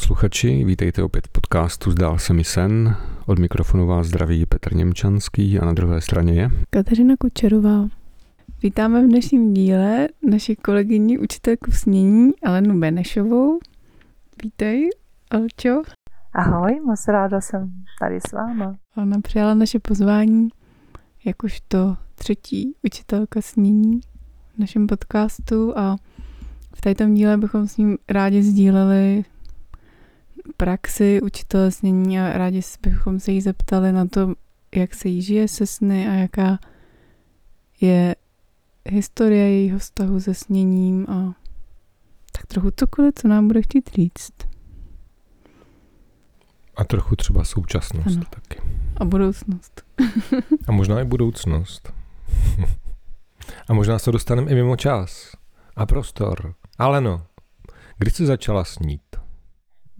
Posluchači, vítejte opět v podcastu Zdál se mi sen. Od mikrofonu vás zdraví Petr Němčanský a na druhé straně je Kateřina Kučerová. Vítáme v dnešním díle naši kolegyni učitelku snění Alenu Benešovou. Vítej, Alčo. Ahoj, moc ráda jsem tady s váma. Ona přijala naše pozvání jakožto třetí učitelka snění v našem podcastu a v této díle bychom s ním rádi sdíleli praxi učitele snění a rádi bychom se jí zeptali na to, jak se jí žije se sny a jaká je historie jejího vztahu se sněním a tak trochu cokoliv, co nám bude chtít říct. A trochu třeba současnost ano. taky. A budoucnost. a možná i budoucnost. a možná se dostaneme i mimo čas a prostor. Ale no, kdy jsi začala snít?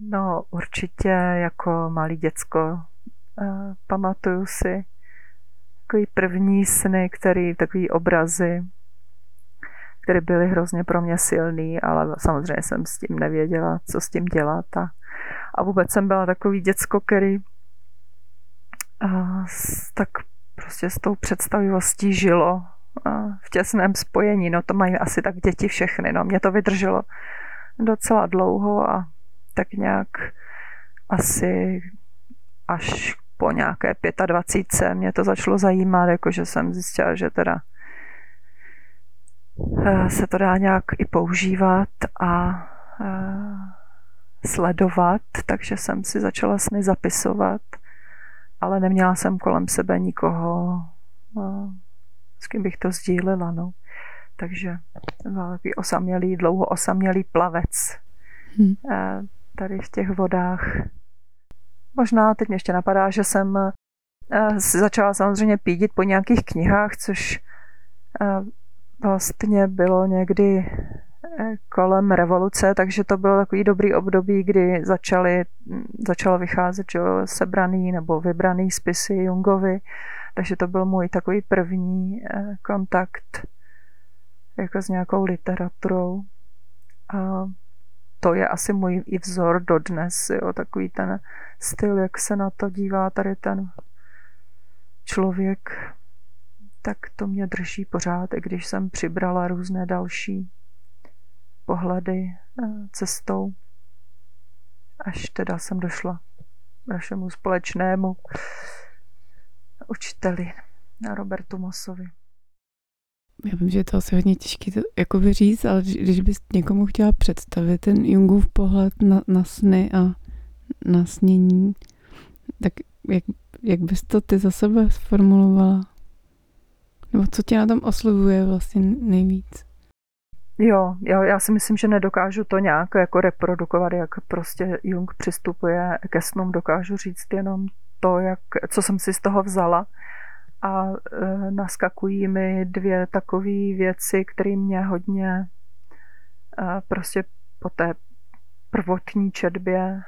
No, určitě jako malý děcko. Uh, pamatuju si takový první sny, který, takový obrazy, které byly hrozně pro mě silný, ale samozřejmě jsem s tím nevěděla, co s tím dělat. A, a vůbec jsem byla takový děcko, který uh, tak prostě s tou představivostí žilo v těsném spojení. No to mají asi tak děti všechny. No mě to vydrželo docela dlouho a tak nějak asi až po nějaké 25 mě to začalo zajímat, jakože jsem zjistila, že teda eh, se to dá nějak i používat a eh, sledovat, takže jsem si začala sny zapisovat, ale neměla jsem kolem sebe nikoho, eh, s kým bych to sdílela, no. Takže byl takový osamělý, dlouho osamělý plavec hmm. Tady v těch vodách. Možná teď mě ještě napadá, že jsem eh, začala samozřejmě pídit po nějakých knihách, což eh, vlastně bylo někdy kolem revoluce, takže to bylo takový dobrý období, kdy začaly, začalo vycházet že, sebraný nebo vybraný spisy Jungovi takže to byl můj takový první eh, kontakt jako s nějakou literaturou. A to je asi můj i vzor dodnes, jo, takový ten styl, jak se na to dívá tady ten člověk, tak to mě drží pořád, i když jsem přibrala různé další pohledy eh, cestou, až teda jsem došla našemu společnému učiteli, na Robertu Mosovi. Já vím, že je to asi hodně těžké to jako říct, ale když bys někomu chtěla představit ten Jungův pohled na, na sny a na snění, tak jak, jak bys to ty za sebe sformulovala? Nebo co tě na tom oslovuje vlastně nejvíc? Jo, jo, já si myslím, že nedokážu to nějak jako reprodukovat, jak prostě Jung přistupuje ke snům. Dokážu říct jenom to, jak, co jsem si z toho vzala. A e, naskakují mi dvě takové věci, které mě hodně e, prostě po té prvotní četbě e,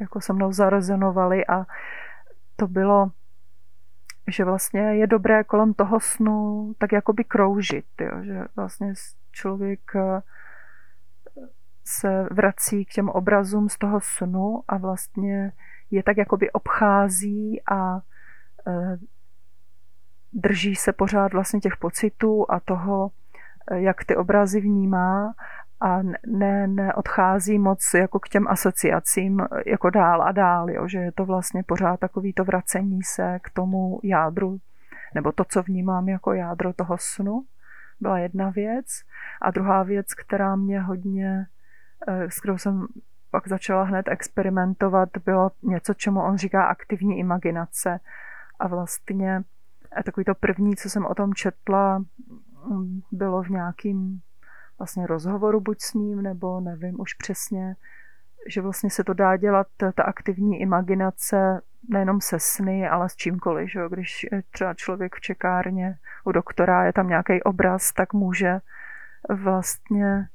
jako se mnou zarezonovaly a to bylo, že vlastně je dobré kolem toho snu tak jakoby kroužit, jo, že vlastně člověk e, se vrací k těm obrazům z toho snu a vlastně je tak jakoby obchází a e, drží se pořád vlastně těch pocitů a toho, e, jak ty obrazy vnímá a ne, neodchází moc jako k těm asociacím e, jako dál a dál, jo, že je to vlastně pořád takový to vracení se k tomu jádru, nebo to, co vnímám jako jádro toho snu, byla jedna věc. A druhá věc, která mě hodně s kterou jsem pak začala hned experimentovat, bylo něco, čemu on říká aktivní imaginace. A vlastně eh, takový to první, co jsem o tom četla, mm, bylo v nějakým vlastně rozhovoru buď s ním, nebo nevím už přesně, že vlastně se to dá dělat, ta aktivní imaginace nejenom se sny, ale s čímkoliv. Že? Když třeba člověk v čekárně u doktora je tam nějaký obraz, tak může vlastně Eh,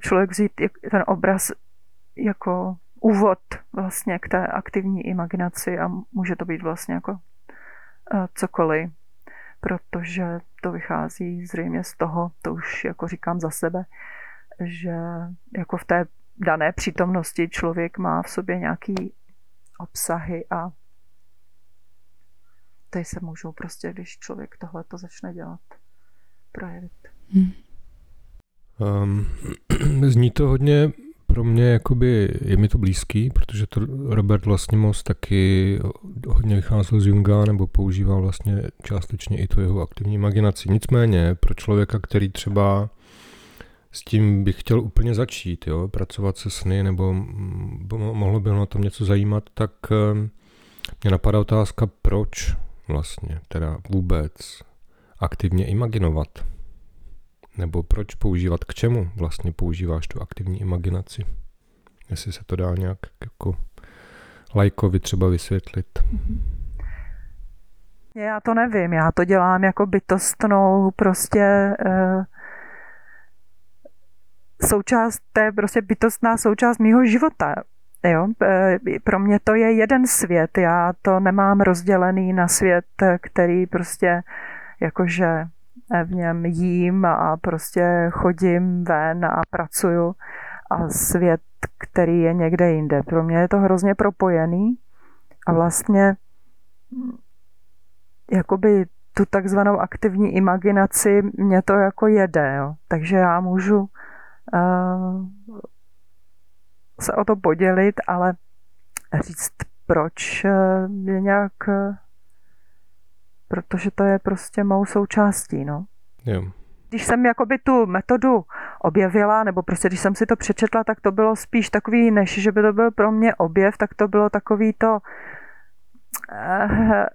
člověk vzít ten obraz jako úvod vlastně k té aktivní imaginaci a může to být vlastně jako eh, cokoliv, protože to vychází zřejmě z toho, to už jako říkám za sebe, že jako v té dané přítomnosti člověk má v sobě nějaký obsahy a ty se můžou prostě, když člověk tohle to začne dělat, projevit. Hmm. Um, zní to hodně pro mě jakoby, je mi to blízký, protože to Robert Vlastnimos taky hodně vycházel z Junga nebo používal vlastně částečně i tu jeho aktivní imaginaci. Nicméně pro člověka, který třeba s tím bych chtěl úplně začít, jo, pracovat se sny, nebo mohlo by ho na tom něco zajímat, tak eh, mě napadá otázka, proč vlastně, teda vůbec aktivně imaginovat. Nebo proč používat, k čemu vlastně používáš tu aktivní imaginaci? Jestli se to dá nějak jako lajkovi třeba vysvětlit. Já to nevím, já to dělám jako bytostnou prostě uh, součást, to je prostě bytostná součást mýho života. Jo? Eh, pro mě to je jeden svět, já to nemám rozdělený na svět, který prostě jakože v něm jím a prostě chodím ven a pracuju a svět, který je někde jinde. Pro mě je to hrozně propojený a vlastně hm, jakoby tu takzvanou aktivní imaginaci mě to jako jede, jo. takže já můžu uh, se o to podělit, ale říct, proč eh, je nějak protože to je prostě mou součástí, no. Jo. Když jsem jakoby tu metodu objevila, nebo prostě když jsem si to přečetla, tak to bylo spíš takový, než že by to byl pro mě objev, tak to bylo takový to, uh,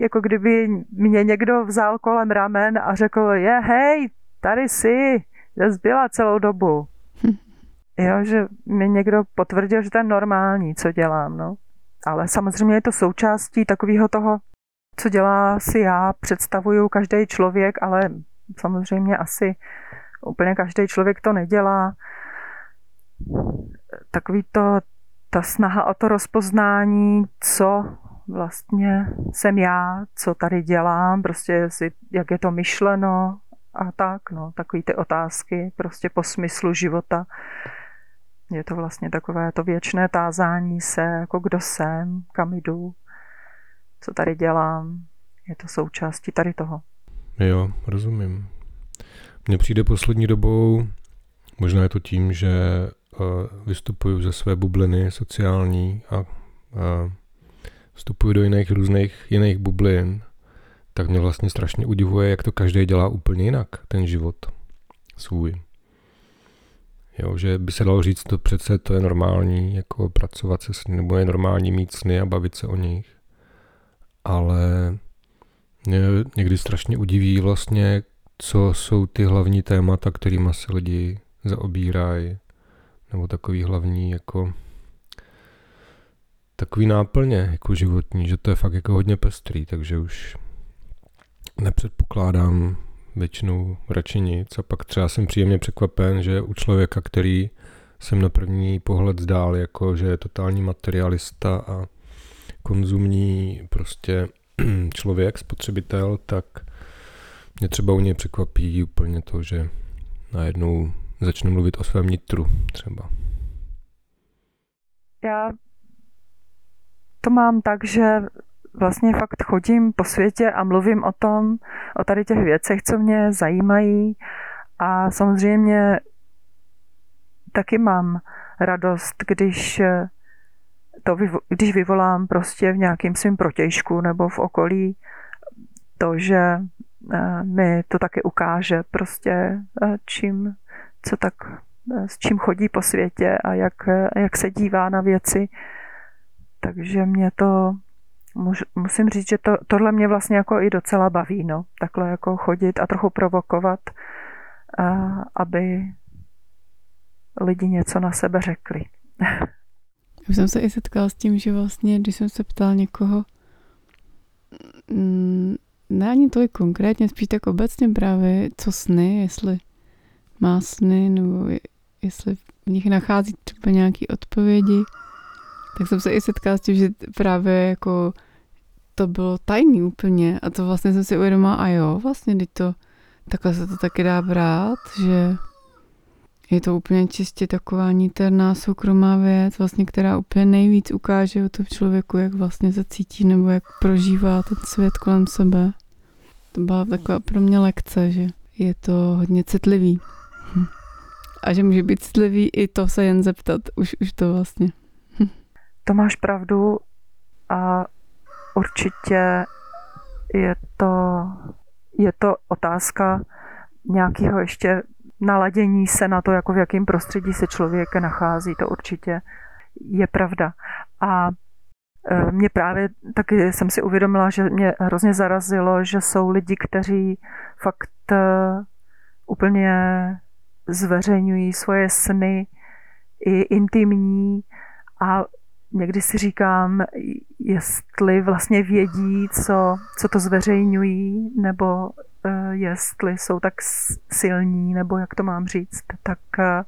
jako kdyby mě někdo vzal kolem ramen a řekl, je, hej, tady jsi, jsi byla celou dobu. Jo, že mi někdo potvrdil, že to je normální, co dělám, no. Ale samozřejmě je to součástí takového toho co dělá si já, představuju každý člověk, ale samozřejmě asi úplně každý člověk to nedělá. Takový to, ta snaha o to rozpoznání, co vlastně jsem já, co tady dělám, prostě jak je to myšleno a tak, no, takový ty otázky prostě po smyslu života. Je to vlastně takové to věčné tázání se, jako kdo jsem, kam jdu, co tady dělám. Je to součástí tady toho. Jo, rozumím. Mně přijde poslední dobou, možná je to tím, že uh, vystupuju ze své bubliny sociální a uh, vstupuju do jiných různých jiných bublin, tak mě vlastně strašně udivuje, jak to každý dělá úplně jinak, ten život svůj. Jo, že by se dalo říct, to přece to je normální, jako pracovat se sny, nebo je normální mít sny a bavit se o nich ale mě někdy strašně udiví vlastně, co jsou ty hlavní témata, kterými se lidi zaobírají, nebo takový hlavní jako takový náplně jako životní, že to je fakt jako hodně pestrý, takže už nepředpokládám většinou radši nic. A pak třeba jsem příjemně překvapen, že u člověka, který jsem na první pohled zdál jako, že je totální materialista a konzumní prostě člověk, spotřebitel, tak mě třeba u něj překvapí úplně to, že najednou začne mluvit o svém nitru třeba. Já to mám tak, že vlastně fakt chodím po světě a mluvím o tom, o tady těch věcech, co mě zajímají a samozřejmě taky mám radost, když to, když vyvolám prostě v nějakým svým protějšku nebo v okolí to, že eh, mi to taky ukáže prostě eh, čím, co tak, eh, s čím chodí po světě a jak, jak se dívá na věci. Takže mě to, musím říct, že to, tohle mě vlastně jako i docela baví, no. Takhle jako chodit a trochu provokovat, aby lidi něco na sebe řekli. Já jsem se i setkala s tím, že vlastně, když jsem se ptal někoho, mm, ne ani tolik konkrétně, spíš tak obecně právě, co sny, jestli má sny, nebo jestli v nich nachází třeba nějaké odpovědi, tak jsem se i setkala s tím, že právě jako to bylo tajný úplně a to vlastně jsem si uvědomila a jo, vlastně teď to takhle se to taky dá brát, že je to úplně čistě taková niterná soukromá věc, vlastně, která úplně nejvíc ukáže o tom člověku, jak vlastně se cítí nebo jak prožívá ten svět kolem sebe. To byla taková pro mě lekce, že je to hodně citlivý. A že může být citlivý i to se jen zeptat, už, už to vlastně. To máš pravdu a určitě je to, je to otázka nějakého ještě naladění se na to, jako v jakém prostředí se člověk nachází, to určitě je pravda. A e, mě právě taky jsem si uvědomila, že mě hrozně zarazilo, že jsou lidi, kteří fakt e, úplně zveřejňují svoje sny i intimní a někdy si říkám, jestli vlastně vědí, co, co to zveřejňují, nebo jestli jsou tak silní, nebo jak to mám říct, tak eh,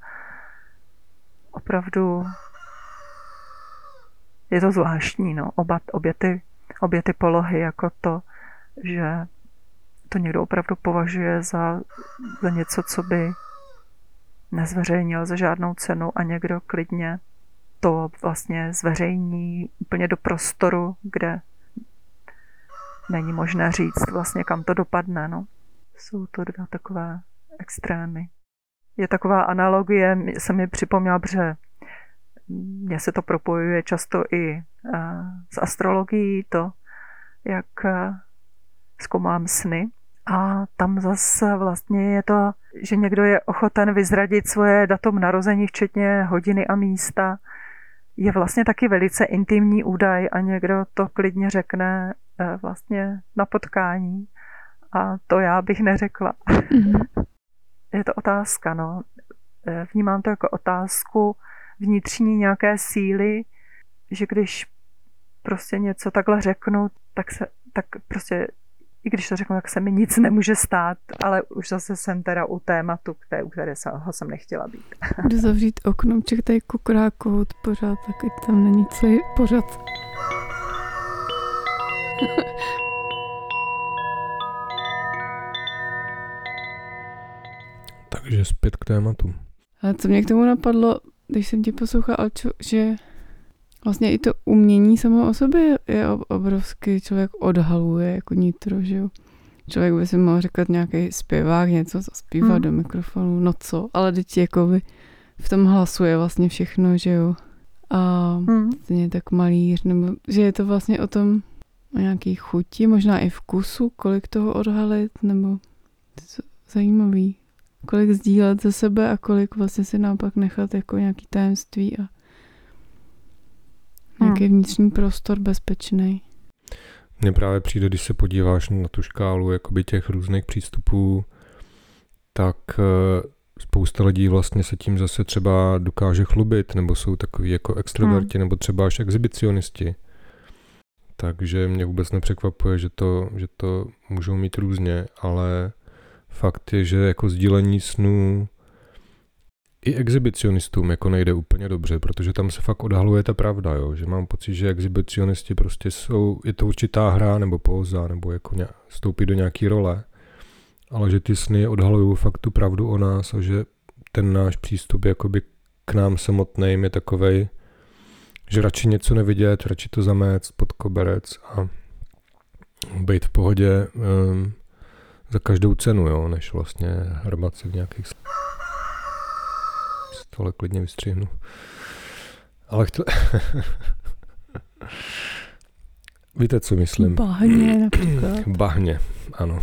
opravdu je to zvláštní, no, oba, obě, ty, obě ty polohy, jako to, že to někdo opravdu považuje za, za něco, co by nezveřejnil za žádnou cenu a někdo klidně to vlastně zveřejní úplně do prostoru, kde není možné říct vlastně, kam to dopadne. No. Jsou to dva takové extrémy. Je taková analogie, se mi připomněla, že mně se to propojuje často i uh, s astrologií, to, jak uh, zkoumám sny. A tam zase vlastně je to, že někdo je ochoten vyzradit svoje datum narození, včetně hodiny a místa, je vlastně taky velice intimní údaj a někdo to klidně řekne Eh, vlastně na potkání a to já bych neřekla. Mm-hmm. Je to otázka, no. Eh, vnímám to jako otázku vnitřní nějaké síly, že když prostě něco takhle řeknu, tak se, tak prostě i když to řeknu, tak se mi nic nemůže stát, ale už zase jsem teda u tématu, které, u které ho jsem nechtěla být. Jdu zavřít okno, tady kukrákou pořád, tak tam není celý pořád. Takže zpět k tématu. Ale co mě k tomu napadlo, když jsem ti poslouchal, Alčo, že vlastně i to umění samo o sobě je obrovský, člověk odhaluje jako nitro, že jo. Člověk by si mohl říkat nějaký zpěvák, něco, co zpívá hmm. do mikrofonu, no co, ale teď jako by v tom hlasuje vlastně všechno, že jo. A hmm. stejně tak malíř, nebo že je to vlastně o tom, o nějaký chuti, možná i vkusu, kolik toho odhalit, nebo zajímavý, kolik sdílet ze sebe a kolik vlastně si naopak nechat jako nějaký tajemství a nějaký hmm. vnitřní prostor bezpečný. Mně právě přijde, když se podíváš na tu škálu jakoby těch různých přístupů, tak eh, spousta lidí vlastně se tím zase třeba dokáže chlubit, nebo jsou takový jako extroverti, hmm. nebo třeba až exhibicionisti. Takže mě vůbec nepřekvapuje, že to, že to můžou mít různě, ale fakt je, že jako sdílení snů i exhibicionistům jako nejde úplně dobře, protože tam se fakt odhaluje ta pravda, jo? že mám pocit, že exhibicionisti prostě jsou, je to určitá hra nebo póza, nebo jako ně, vstoupí do nějaký role, ale že ty sny odhalují fakt tu pravdu o nás a že ten náš přístup jakoby k nám samotným je takovej, že radši něco nevidět, radši to zamést pod koberec a být v pohodě um, za každou cenu, jo, než vlastně hrbat se v nějakých tohle klidně vystřihnu. Ale chtěl... Víte, co myslím? Bahně například. Bahně, ano.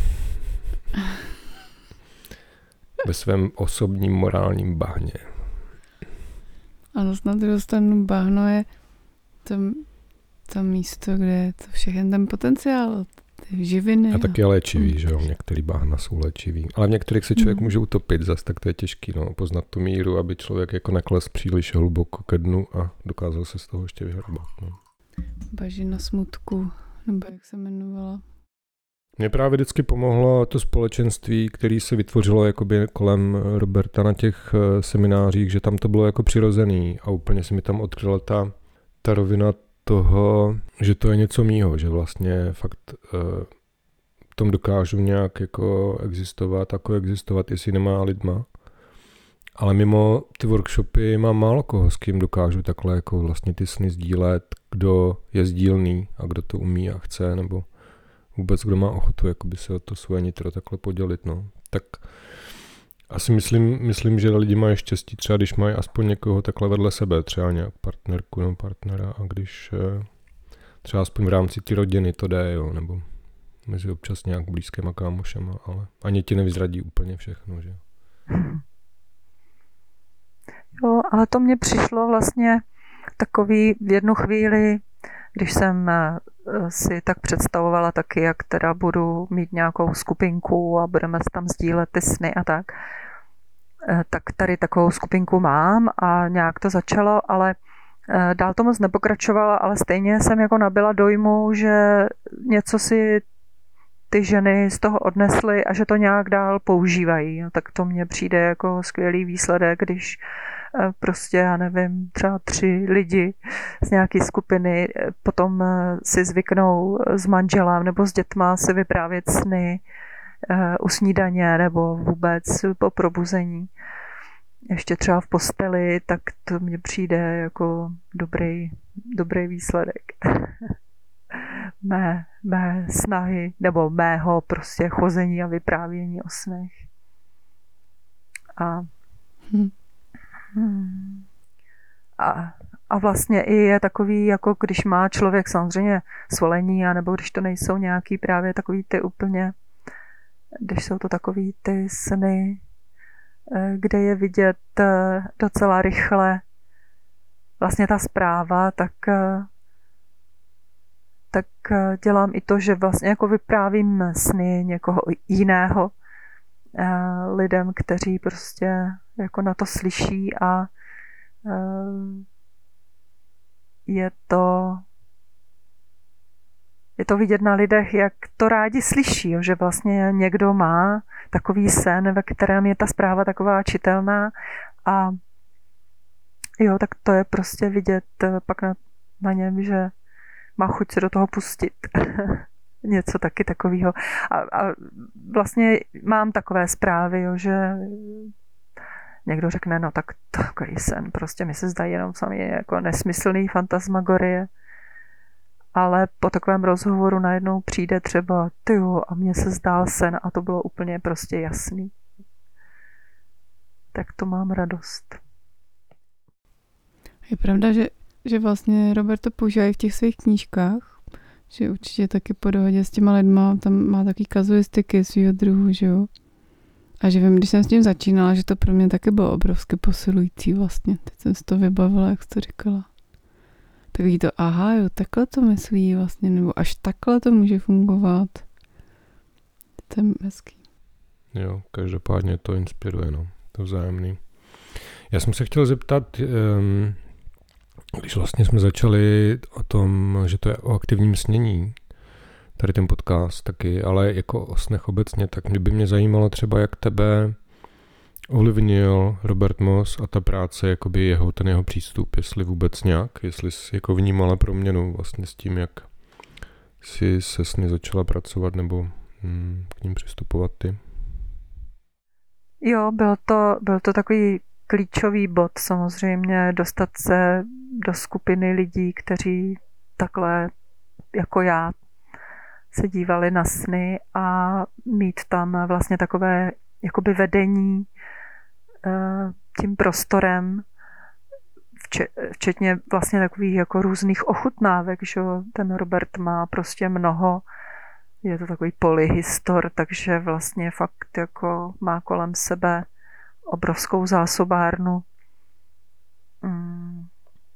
Ve svém osobním morálním bahně. A zase na druhou stranu bahno je to, to místo, kde je to všechny ten potenciál, ty živiny. A taky je léčivý, že jo, některý bahna jsou léčivý. Ale v některých se člověk mm. může utopit, zase tak to je těžký, no, poznat tu míru, aby člověk jako nekles příliš hluboko ke dnu a dokázal se z toho ještě vyhrbat. No. Bažina smutku, nebo jak se jmenovala. Mně právě vždycky pomohlo to společenství, které se vytvořilo jakoby kolem Roberta na těch eh, seminářích, že tam to bylo jako přirozený a úplně se mi tam odkryla ta, ta rovina toho, že to je něco mýho, že vlastně fakt uh, v tom dokážu nějak jako existovat a existovat i s jinýma lidma. Ale mimo ty workshopy mám málo koho, s kým dokážu takhle jako vlastně ty sny sdílet, kdo je sdílný a kdo to umí a chce, nebo vůbec kdo má ochotu jakoby se o to svoje nitro takhle podělit. No. Tak asi myslím, myslím, že lidi mají štěstí třeba, když mají aspoň někoho takhle vedle sebe, třeba nějak partnerku nebo partnera a když eh, třeba aspoň v rámci ty rodiny to jde, jo, nebo mezi občas nějak blízkýma kámošema, ale ani ti nevyzradí úplně všechno, že Jo, ale to mně přišlo vlastně takový v jednu chvíli, když jsem eh, si tak představovala taky, jak teda budu mít nějakou skupinku a budeme tam sdílet ty sny a tak, eh, tak tady takovou skupinku mám a nějak to začalo, ale eh, dál to moc nepokračovala, ale stejně jsem jako nabila dojmu, že něco si ty ženy z toho odnesly a že to nějak dál používají. No, tak to mně přijde jako skvělý výsledek, když eh, prostě, já nevím, třeba tři lidi z nějaké skupiny eh, potom eh, si zvyknou s manželem nebo s dětma si vyprávět sny u snídaně nebo vůbec po probuzení. Ještě třeba v posteli, tak to mně přijde jako dobrý, dobrý výsledek. mé, mé snahy nebo mého prostě chození a vyprávění o snech. A, hmm. a, a vlastně i je takový, jako když má člověk samozřejmě svolení, nebo když to nejsou nějaký právě takový ty úplně, když jsou to takový ty sny, eh, kde je vidět eh, docela rychle vlastně ta zpráva, tak eh, tak dělám i to, že vlastně jako vyprávím sny někoho jiného lidem, kteří prostě jako na to slyší a eh, je to je to vidět na lidech, jak to rádi slyší, že vlastně někdo má takový sen, ve kterém je ta zpráva taková čitelná a jo, tak to je prostě vidět pak na, na něm, že má chuť se do toho pustit. Něco taky takového. A, a vlastně mám takové zprávy, jo, že někdo řekne, no tak takový sen, prostě mi se zdají jenom sami jako nesmyslný fantasmagorie. Ale po takovém rozhovoru najednou přijde třeba, ty a mně se zdál sen a to bylo úplně prostě jasný. Tak to mám radost. Je pravda, že že vlastně Robert to používá i v těch svých knížkách, že určitě taky po dohodě s těma lidma, tam má taky kazuistiky svého druhu, že jo. A že vím, když jsem s tím začínala, že to pro mě taky bylo obrovsky posilující vlastně. Teď jsem si to vybavila, jak jsi to říkala. Takový to, aha, jo, takhle to myslí vlastně, nebo až takhle to může fungovat. To je hezký. Jo, každopádně to inspiruje, no. To vzájemný. Já jsem se chtěl zeptat, um, když vlastně jsme začali o tom, že to je o aktivním snění, tady ten podcast taky, ale jako o snech obecně, tak mě by mě zajímalo třeba, jak tebe ovlivnil Robert Moss a ta práce, jakoby jeho, ten jeho přístup, jestli vůbec nějak, jestli jsi jako vnímala proměnu vlastně s tím, jak si se sny začala pracovat nebo hm, k ním přistupovat ty. Jo, byl to, byl to takový klíčový bod samozřejmě dostat se do skupiny lidí, kteří takhle jako já se dívali na sny a mít tam vlastně takové jakoby vedení eh, tím prostorem, včetně vlastně takových jako různých ochutnávek, že ten Robert má prostě mnoho, je to takový polyhistor, takže vlastně fakt jako má kolem sebe obrovskou zásobárnu mm,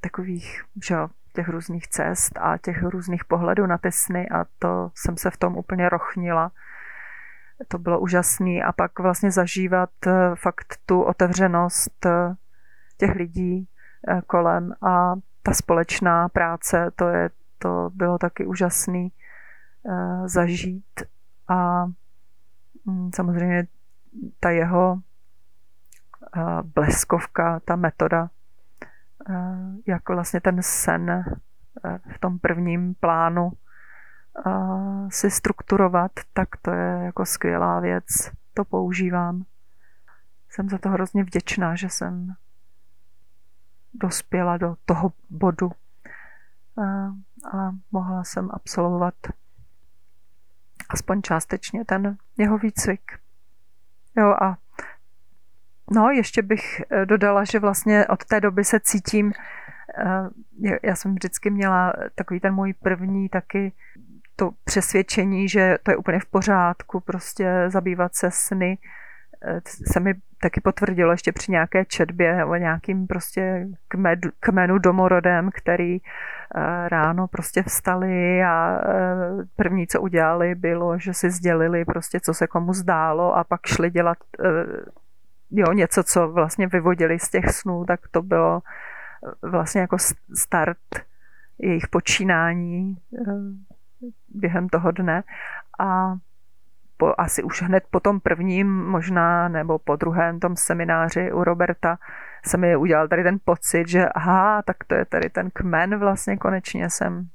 takových, že těch různých cest a těch různých pohledů na ty sny a to jsem se v tom úplně rochnila. To bylo úžasné a pak vlastně zažívat eh, fakt tu otevřenost eh, těch lidí eh, kolem a ta společná práce, to, je, to bylo taky úžasný zažít a mm, samozřejmě ta jeho bleskovka, ta metoda, jak vlastně ten sen v tom prvním plánu si strukturovat, tak to je jako skvělá věc. To používám. jsem za to hrozně vděčná, že jsem dospěla do toho bodu a, a mohla jsem absolvovat aspoň částečně ten jeho výcvik. Jo a no, ještě bych eh, dodala, že vlastně od té doby se cítím, eh, já jsem vždycky měla takový ten můj první taky to přesvědčení, že to je úplně v pořádku, prostě zabývat se sny, eh, se mi taky potvrdilo ještě při nějaké četbě o nějakým prostě kmenu, domorodem, který ráno prostě vstali a první, co udělali, bylo, že si sdělili prostě, co se komu zdálo a pak šli dělat jo, něco, co vlastně vyvodili z těch snů, tak to bylo vlastně jako start jejich počínání během toho dne a po, asi už hned po tom prvním možná nebo po druhém tom semináři u Roberta se mi udělal tady ten pocit, že aha, tak to je tady ten kmen vlastně konečně jsem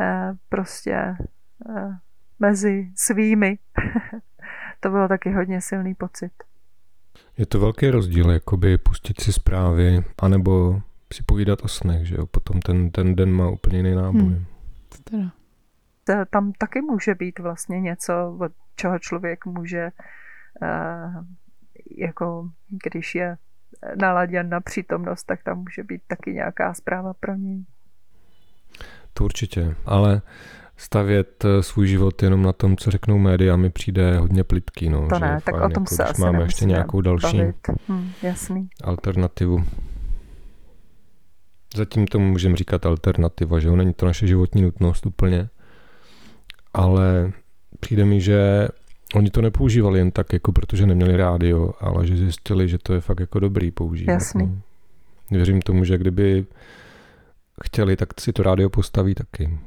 eh, prostě eh, mezi svými. to bylo taky hodně silný pocit. Je to velký rozdíl, jakoby pustit si zprávy, anebo si povídat o snech, že jo? Potom ten, ten den má úplně jiný náboj. Hmm. Teda tam taky může být vlastně něco, od čeho člověk může, eh, jako když je naladěn na přítomnost, tak tam může být taky nějaká zpráva pro něj. To určitě, ale stavět eh, svůj život jenom na tom, co řeknou média, mi přijde hodně plitký. No, to ne, tak fajn, o tom jako, se asi máme ještě nějakou další hmm, jasný. alternativu. Zatím tomu můžeme říkat alternativa, že jo? Není to naše životní nutnost úplně, ale přijde mi, že oni to nepoužívali jen tak, jako protože neměli rádio, ale že zjistili, že to je fakt jako dobrý používat. Jasný. No. Věřím tomu, že kdyby chtěli, tak si to rádio postaví taky.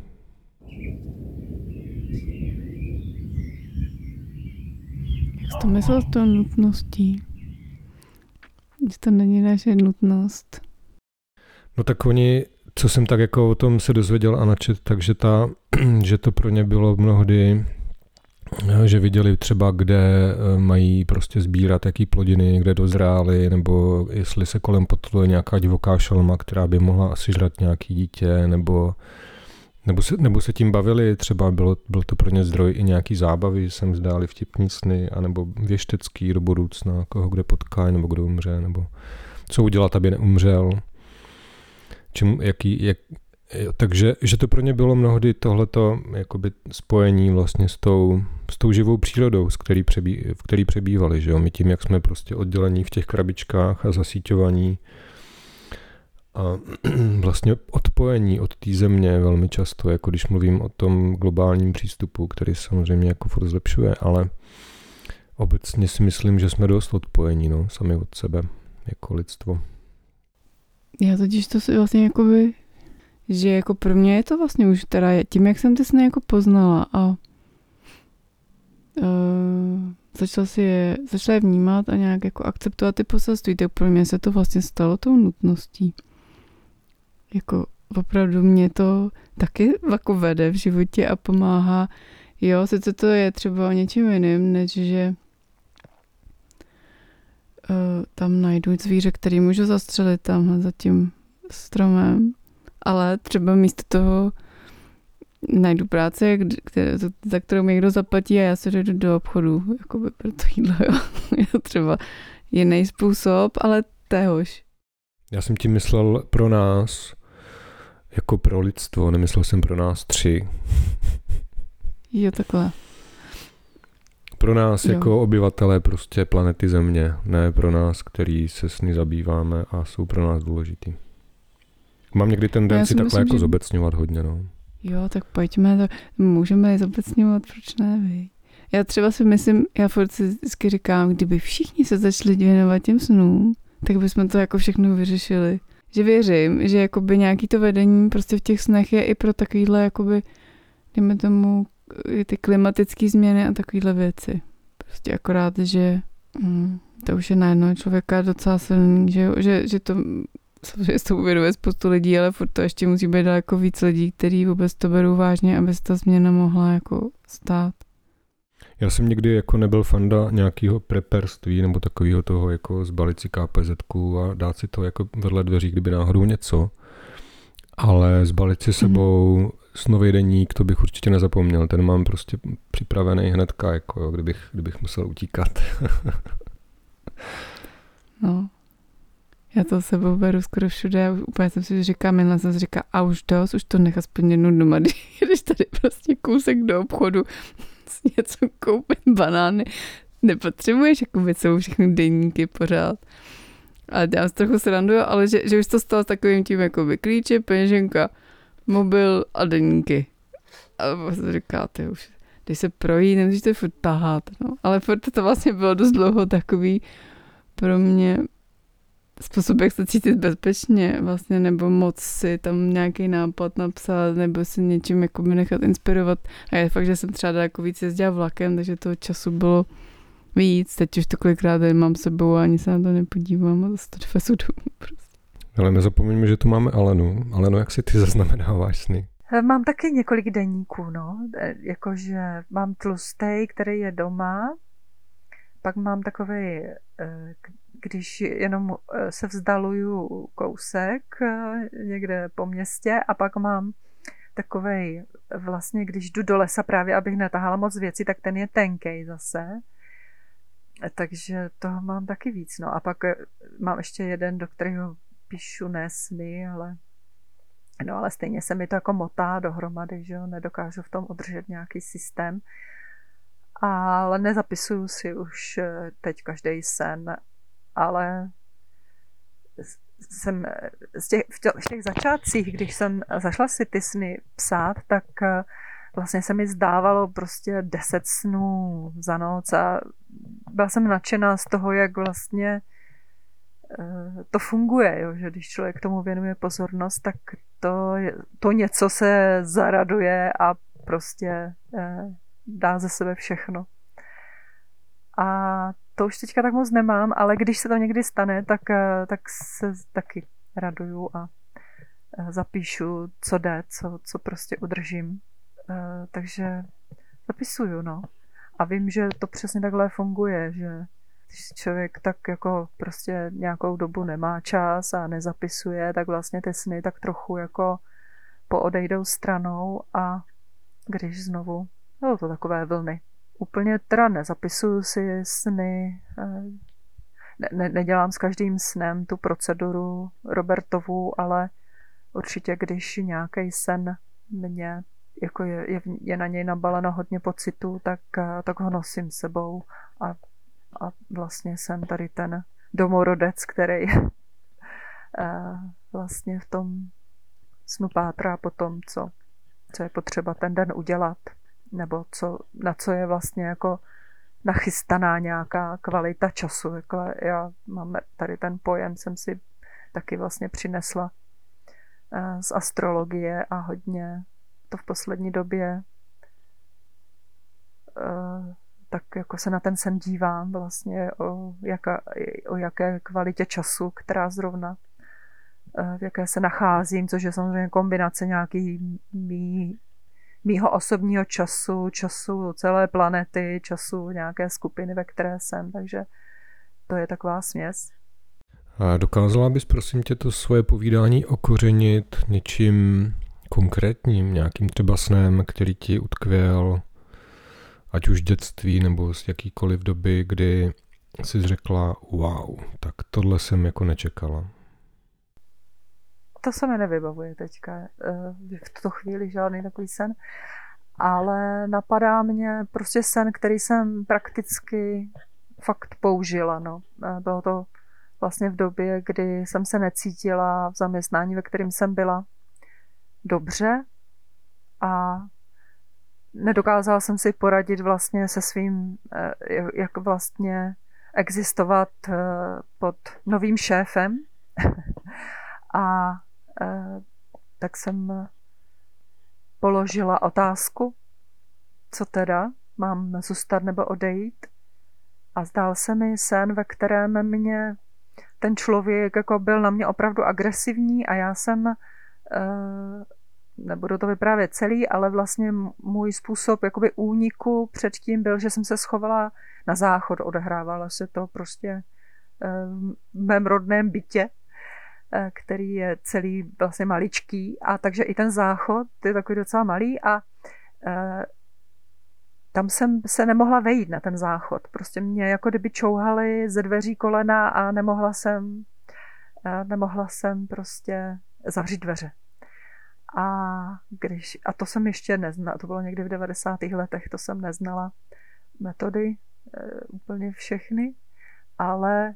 Jak jsi to myslel s tou nutností? Že to není naše nutnost. No tak oni co jsem tak jako o tom se dozvěděl a načet, takže ta, že to pro ně bylo mnohdy, že viděli třeba, kde eh, mají prostě sbírat jaký plodiny, kde dozrály, nebo jestli se kolem potluje nějaká divoká šelma, která by mohla asi žrat nějaký dítě, nebo nebo se, nebo se tím bavili, třeba bylo, byl to pro ně zdroj i nějaký zábavy, že jsem zdáli vtipní sny, anebo věštecký do budoucna, koho kde potká, nebo kdo umře, nebo co udělat, aby neumřel čím, jaký, jak, takže že to pro ně bylo mnohdy tohleto jakoby spojení vlastně s tou, s tou živou přírodou, s který přebí, v který přebývali. Že jo? My tím, jak jsme prostě oddělení v těch krabičkách a zasíťovaní a vlastně odpojení od té země velmi často, jako když mluvím o tom globálním přístupu, který samozřejmě jako furt zlepšuje, ale obecně si myslím, že jsme dost odpojení no, sami od sebe jako lidstvo. Já totiž to si vlastně jakoby, že jako pro mě je to vlastně už teda tím, jak jsem ty sny jako poznala a uh, začala si je, začala je vnímat a nějak jako akceptovat ty poselství, tak pro mě se to vlastně stalo tou nutností. Jako opravdu mě to taky jako vede v životě a pomáhá. Jo, sice to je třeba o něčem jiným, než že uh, tam najdu zvíře, který můžu zastřelit tam za tím stromem, ale třeba místo toho najdu práci, které, za kterou mi někdo zaplatí a já se jdu do obchodu, jakoby pro to jídlo, jo. je třeba jiný způsob, ale téhož. Já jsem tím myslel pro nás, jako pro lidstvo, nemyslel jsem pro nás tři. Jo, takhle pro nás jo. jako obyvatelé prostě planety Země, ne pro nás, který se s ní zabýváme a jsou pro nás důležitý. Mám někdy tendenci takhle myslím, jako že... zobecňovat hodně, no. Jo, tak pojďme, to, můžeme je zobecňovat, proč ne, vy? Já třeba si myslím, já furt si vždycky říkám, kdyby všichni se začali věnovat těm snům, tak bychom to jako všechno vyřešili. Že věřím, že jakoby nějaký to vedení prostě v těch snech je i pro takovýhle jakoby, dejme tomu, ty klimatické změny a takovéhle věci. Prostě akorát, že hm, to už je na jednoho člověka docela silný, že, že, že to samozřejmě to uvědomuje spoustu lidí, ale furt to ještě musí být daleko víc lidí, kteří vůbec to berou vážně, aby se ta změna mohla jako stát. Já jsem nikdy jako nebyl fanda nějakého preperství nebo takového toho jako zbalit si KPZ a dát si to jako vedle dveří, kdyby náhodou něco. Ale zbalit si mhm. sebou mm. snový deník, to bych určitě nezapomněl. Ten mám prostě připravený hnedka, jako jo, kdybych, kdybych musel utíkat. no, já to sebou beru skoro všude, úplně jsem si říká, minule jsem si říká, a už dost, už to nech aspoň jednu doma, když tady prostě kousek do obchodu něco koupit, banány, nepotřebuješ jako jsou všechny denníky pořád. A já se trochu sranduju, ale že, že už to stalo s takovým tím jako klíče, peněženka, mobil a denníky. A se říká, ty už, když se projít, nemusíš to furt tahat, no. Ale furt to vlastně bylo dost dlouho takový pro mě způsob, jak se cítit bezpečně vlastně, nebo moc si tam nějaký nápad napsat, nebo si něčím jako nechat inspirovat. A je fakt, že jsem třeba jako víc jezdila vlakem, takže toho času bylo víc. Teď už to kolikrát mám sebou a ani se na to nepodívám a zase to dovezu domů prostě. Ale nezapomeňme, že tu máme Alenu. Alenu, jak si ty zaznamenáváš sny? Eh, mám taky několik denníků, no. Eh, jakože mám tlustej, který je doma, pak mám takový eh, když jenom eh, se vzdaluju kousek eh, někde po městě a pak mám takovej, vlastně když jdu do lesa právě, abych netahala moc věcí, tak ten je tenkej zase. Takže toho mám taky víc. No a pak eh, mám ještě jeden, do kterého píšu nesny, ale no ale stejně se mi to jako motá dohromady, že jo, nedokážu v tom udržet nějaký systém. Ale nezapisuju si už teď každý sen ale jsem z těch, v, těch, začátcích, když jsem zašla si ty sny psát, tak eh, vlastně se mi zdávalo prostě deset snů za noc a byla jsem nadšená z toho, jak vlastně eh, to funguje, jo? že když člověk tomu věnuje pozornost, tak to, to něco se zaraduje a prostě eh, dá ze sebe všechno. A to už teďka tak moc nemám, ale když se to někdy stane, tak, eh, tak se taky raduju a eh, zapíšu, co jde, co, co prostě udržím. Eh, takže zapisuju, no. A vím, že to přesně takhle funguje, že když člověk tak jako prostě nějakou dobu nemá čas a nezapisuje, tak vlastně ty sny tak trochu jako poodejdou stranou a když znovu, no to takové vlny úplně teda nezapisuju si sny, eh, ne, ne, nedělám s každým snem tu proceduru Robertovu, ale určitě, když nějaký sen mě, jako je, je, je na něj nabaleno hodně pocitu, tak, eh, tak ho nosím sebou a, a vlastně jsem tady ten domorodec, který eh, vlastně v tom snu pátrá po tom, co, co je potřeba ten den udělat nebo co, na co je vlastně jako nachystaná nějaká kvalita času. Jako já mám tady ten pojem, jsem si taky vlastně přinesla eh, z astrologie a hodně to v poslední době eh, tak jako se na ten sen dívám vlastně o, jaka, o jaké kvalitě času, která zrovna eh, v jaké se nacházím, což je samozřejmě kombinace nějaký mý mýho osobního času, času celé planety, času nějaké skupiny, ve které jsem, takže to je taková směs. A dokázala bys, prosím tě, to svoje povídání okořenit něčím konkrétním, nějakým třeba snem, který ti utkvěl, ať už dětství nebo z jakýkoliv doby, kdy jsi řekla, wow, tak tohle jsem jako nečekala. To se mi nevybavuje teďka, eh, v tuto chvíli žádný takový sen, ale napadá mě prostě sen, který jsem prakticky fakt použila. No. Eh, bylo to vlastně v době, kdy jsem se necítila v zaměstnání, ve kterém jsem byla dobře a nedokázala jsem si poradit vlastně se svým, eh, jak vlastně existovat pod novým šéfem. a tak jsem položila otázku, co teda, mám zůstat nebo odejít. A zdál se mi sen, ve kterém mě ten člověk jako byl na mě opravdu agresivní a já jsem uh, nebudu to vyprávět celý, ale vlastně můj způsob jakoby úniku předtím byl, že jsem se schovala na záchod, odehrávala se to prostě v mém rodném bytě, který je celý vlastně maličký a takže i ten záchod je takový docela malý a tam jsem se nemohla vejít na ten záchod. Prostě mě jako kdyby čouhali ze dveří kolena a nemohla jsem, nemohla jsem prostě zavřít dveře. A, když, a to jsem ještě neznala, to bylo někdy v 90. letech, to jsem neznala metody úplně všechny, ale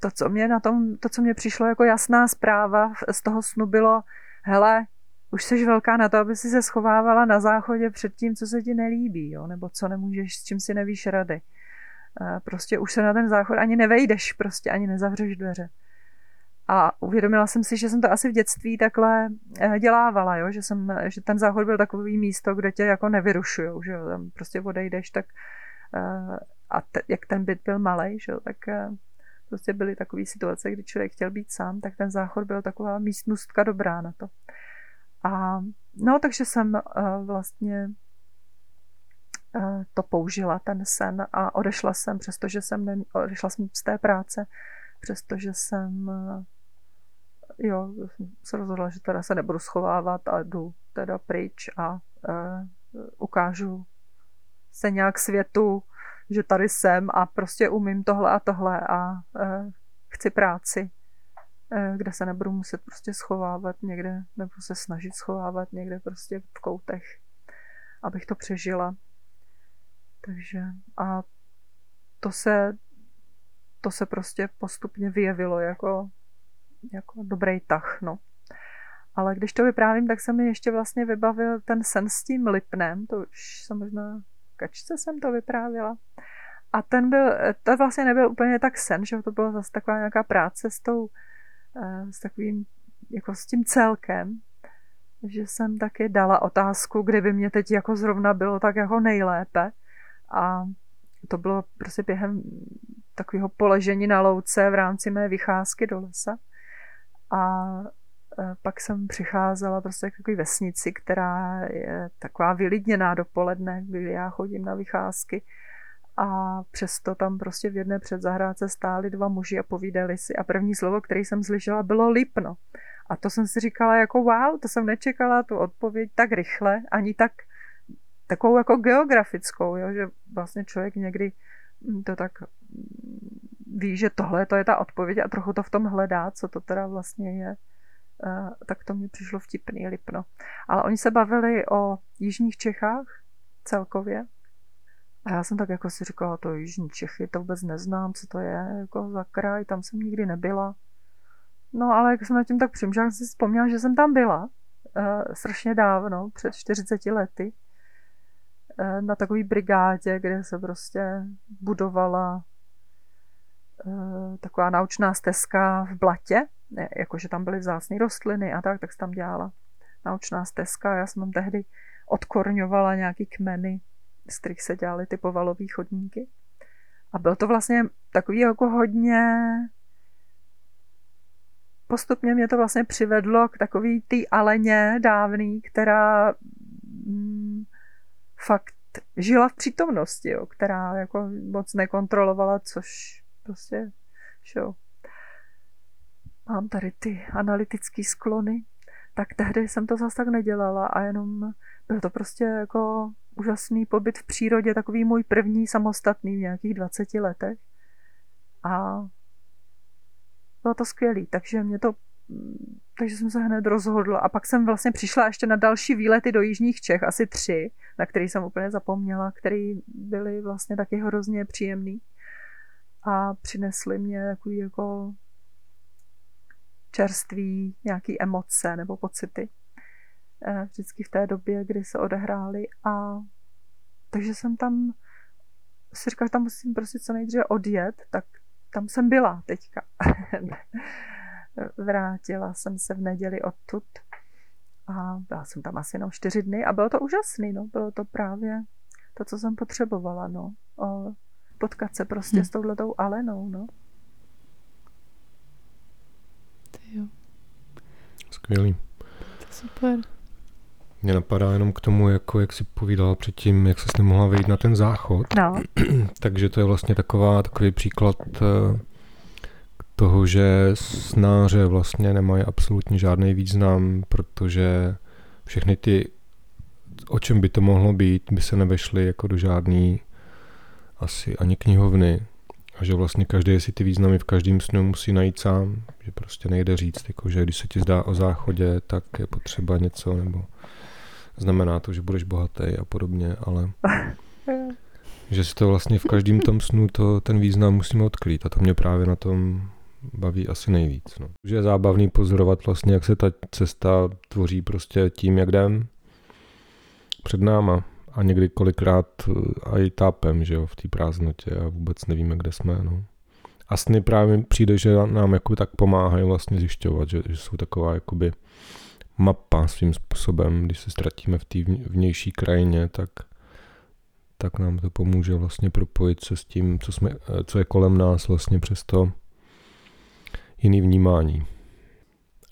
to, co mě na tom, to, co mě přišlo jako jasná zpráva z toho snu bylo, hele, už jsi velká na to, aby si se schovávala na záchodě před tím, co se ti nelíbí, jo? nebo co nemůžeš, s čím si nevíš rady. Prostě už se na ten záchod ani nevejdeš, prostě ani nezavřeš dveře. A uvědomila jsem si, že jsem to asi v dětství takhle eh, dělávala, jo? Že, jsem, že ten záchod byl takový místo, kde tě jako nevyrušujou, že tam prostě odejdeš, tak eh, a te, jak ten byt byl malý, že tak eh, prostě byly takové situace, kdy člověk chtěl být sám, tak ten záchod byl taková místnostka dobrá na to. A no, takže jsem uh, vlastně uh, to použila, ten sen a odešla jsem, přestože jsem ne, odešla jsem z té práce, přestože jsem uh, jo, se rozhodla, že teda se nebudu schovávat a jdu teda pryč a uh, ukážu se nějak světu, že tady jsem a prostě umím tohle a tohle a uh, chci práci Eh, kde se nebudu muset prostě schovávat někde, nebo se snažit schovávat někde prostě v koutech, abych to přežila. Takže a to se, to se prostě postupně vyjevilo jako, jako dobrý tah, no. Ale když to vyprávím, tak se mi ještě vlastně vybavil ten sen s tím lipnem, to už jsem možná kačce jsem to vyprávila. A ten byl, to vlastně nebyl úplně tak sen, že to byla zase taková nějaká práce s tou Eh, s takovým, jako s tím celkem, že jsem taky dala otázku, kde by mě teď jako zrovna bylo tak jako nejlépe a to bylo prostě během takového poležení na louce v rámci mé vycházky do lesa a pak jsem přicházela prostě k takové vesnici, která je taková vylidněná dopoledne, kdy já chodím na vycházky a přesto tam prostě v jedné předzahrádce stáli dva muži a povídali si a první slovo, který jsem slyšela, bylo lipno. A to jsem si říkala jako wow, to jsem nečekala tu odpověď tak rychle, ani tak takovou jako geografickou, jo, že vlastně člověk někdy to tak ví, že tohle to je ta odpověď a trochu to v tom hledá, co to teda vlastně je. Uh, tak to mi přišlo vtipný Lipno. Ale oni se bavili o jižních Čechách celkově a já jsem tak jako si říkala, to Jižní Čechy, to vůbec neznám, co to je, jako za kraj, tam jsem nikdy nebyla. No ale jak jsem na tím tak přemýšlela, jsem si vzpomněla, že jsem tam byla uh, strašně dávno, před 40 lety, uh, na takové brigádě, kde se prostě budovala uh, taková naučná stezka v blatě, jakože tam byly vzácné rostliny a tak, tak jsem tam dělala naučná stezka. Já jsem tam tehdy odkorňovala nějaký kmeny z kterých se dělaly ty povalové chodníky. A byl to vlastně takový jako hodně postupně mě to vlastně přivedlo k takový té aleně dávný, která mm, fakt žila v přítomnosti, jo, která jako moc nekontrolovala, což prostě, jo. Mám tady ty analytické sklony, tak tehdy jsem to zase tak nedělala a jenom byl to prostě jako úžasný pobyt v přírodě, takový můj první samostatný v nějakých 20 letech. A bylo to skvělý, takže mě to takže jsem se hned rozhodla a pak jsem vlastně přišla ještě na další výlety do Jižních Čech, asi tři, na který jsem úplně zapomněla, které byly vlastně taky hrozně příjemný a přinesly mě takový jako čerství nějaký emoce nebo pocity. Eh, vždycky v té době, kdy se odehrály a takže jsem tam si říkala, že tam musím prostě co nejdříve odjet, tak tam jsem byla teďka. Vrátila jsem se v neděli odtud a byla jsem tam asi jenom čtyři dny a bylo to úžasný, no. Bylo to právě to, co jsem potřebovala, no. O, potkat se prostě hmm. s touhletou Alenou, no. Ty jo. Skvělý. To super. Mě napadá jenom k tomu, jako jak si povídala předtím, jak se nemohla vejít na ten záchod. No. Takže to je vlastně taková, takový příklad eh, toho, že snáře vlastně nemají absolutně žádný význam, protože všechny ty, o čem by to mohlo být, by se nevešly jako do žádný asi ani knihovny. A že vlastně každý si ty významy v každém snu musí najít sám, že prostě nejde říct, jako že když se ti zdá o záchodě, tak je potřeba něco, nebo znamená to, že budeš bohatý a podobně, ale že si to vlastně v každém tom snu to, ten význam musíme odklít a to mě právě na tom baví asi nejvíc. No. Že je zábavný pozorovat vlastně, jak se ta cesta tvoří prostě tím, jak jdem před náma a někdy kolikrát eh, i tápem, že jo, v té prázdnotě a vůbec nevíme, kde jsme, no. A sny právě přijde, že nám jako tak pomáhají vlastně zjišťovat, že, že jsou taková jakoby mapa svým způsobem, když se ztratíme v té vnější krajině, tak, tak nám to pomůže vlastně propojit se s tím, co, jsme, eh, co je kolem nás vlastně přes to jiný vnímání.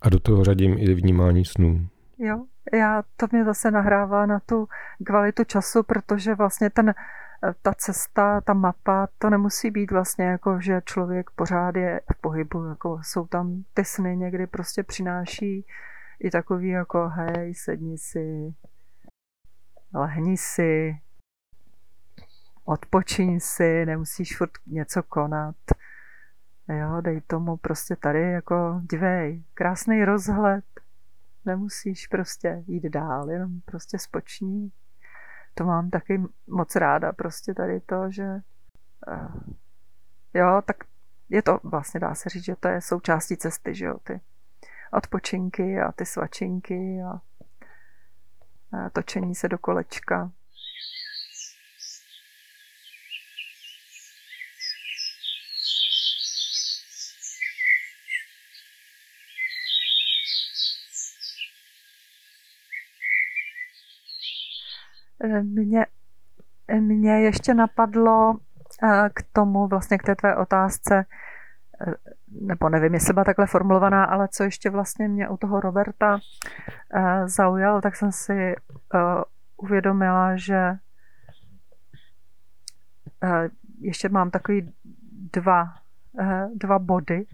A do toho řadím i vnímání snů. Jo, já, to mě zase nahrává na tu kvalitu času, protože vlastně ten, ta cesta, ta mapa, to nemusí být vlastně jako, že člověk pořád je v pohybu, jako jsou tam ty sny někdy prostě přináší i takový jako hej, sedni si, lehni si, odpočiň si, nemusíš furt něco konat. Jo, dej tomu prostě tady jako, dívej, krásný rozhled, nemusíš prostě jít dál, jenom prostě spoční. To mám taky moc ráda, prostě tady to, že uh, jo, tak je to vlastně, dá se říct, že to je součástí cesty, že jo, ty odpočinky a ty svačinky a, a točení se do kolečka. Mě, mě ještě napadlo eh, k tomu, vlastně k té tvé otázce, eh, nebo nevím, jestli byla takhle formulovaná, ale co ještě vlastně mě u toho Roberta eh, zaujalo, tak jsem si uvědomila, že ještě mám takový dva, dva body.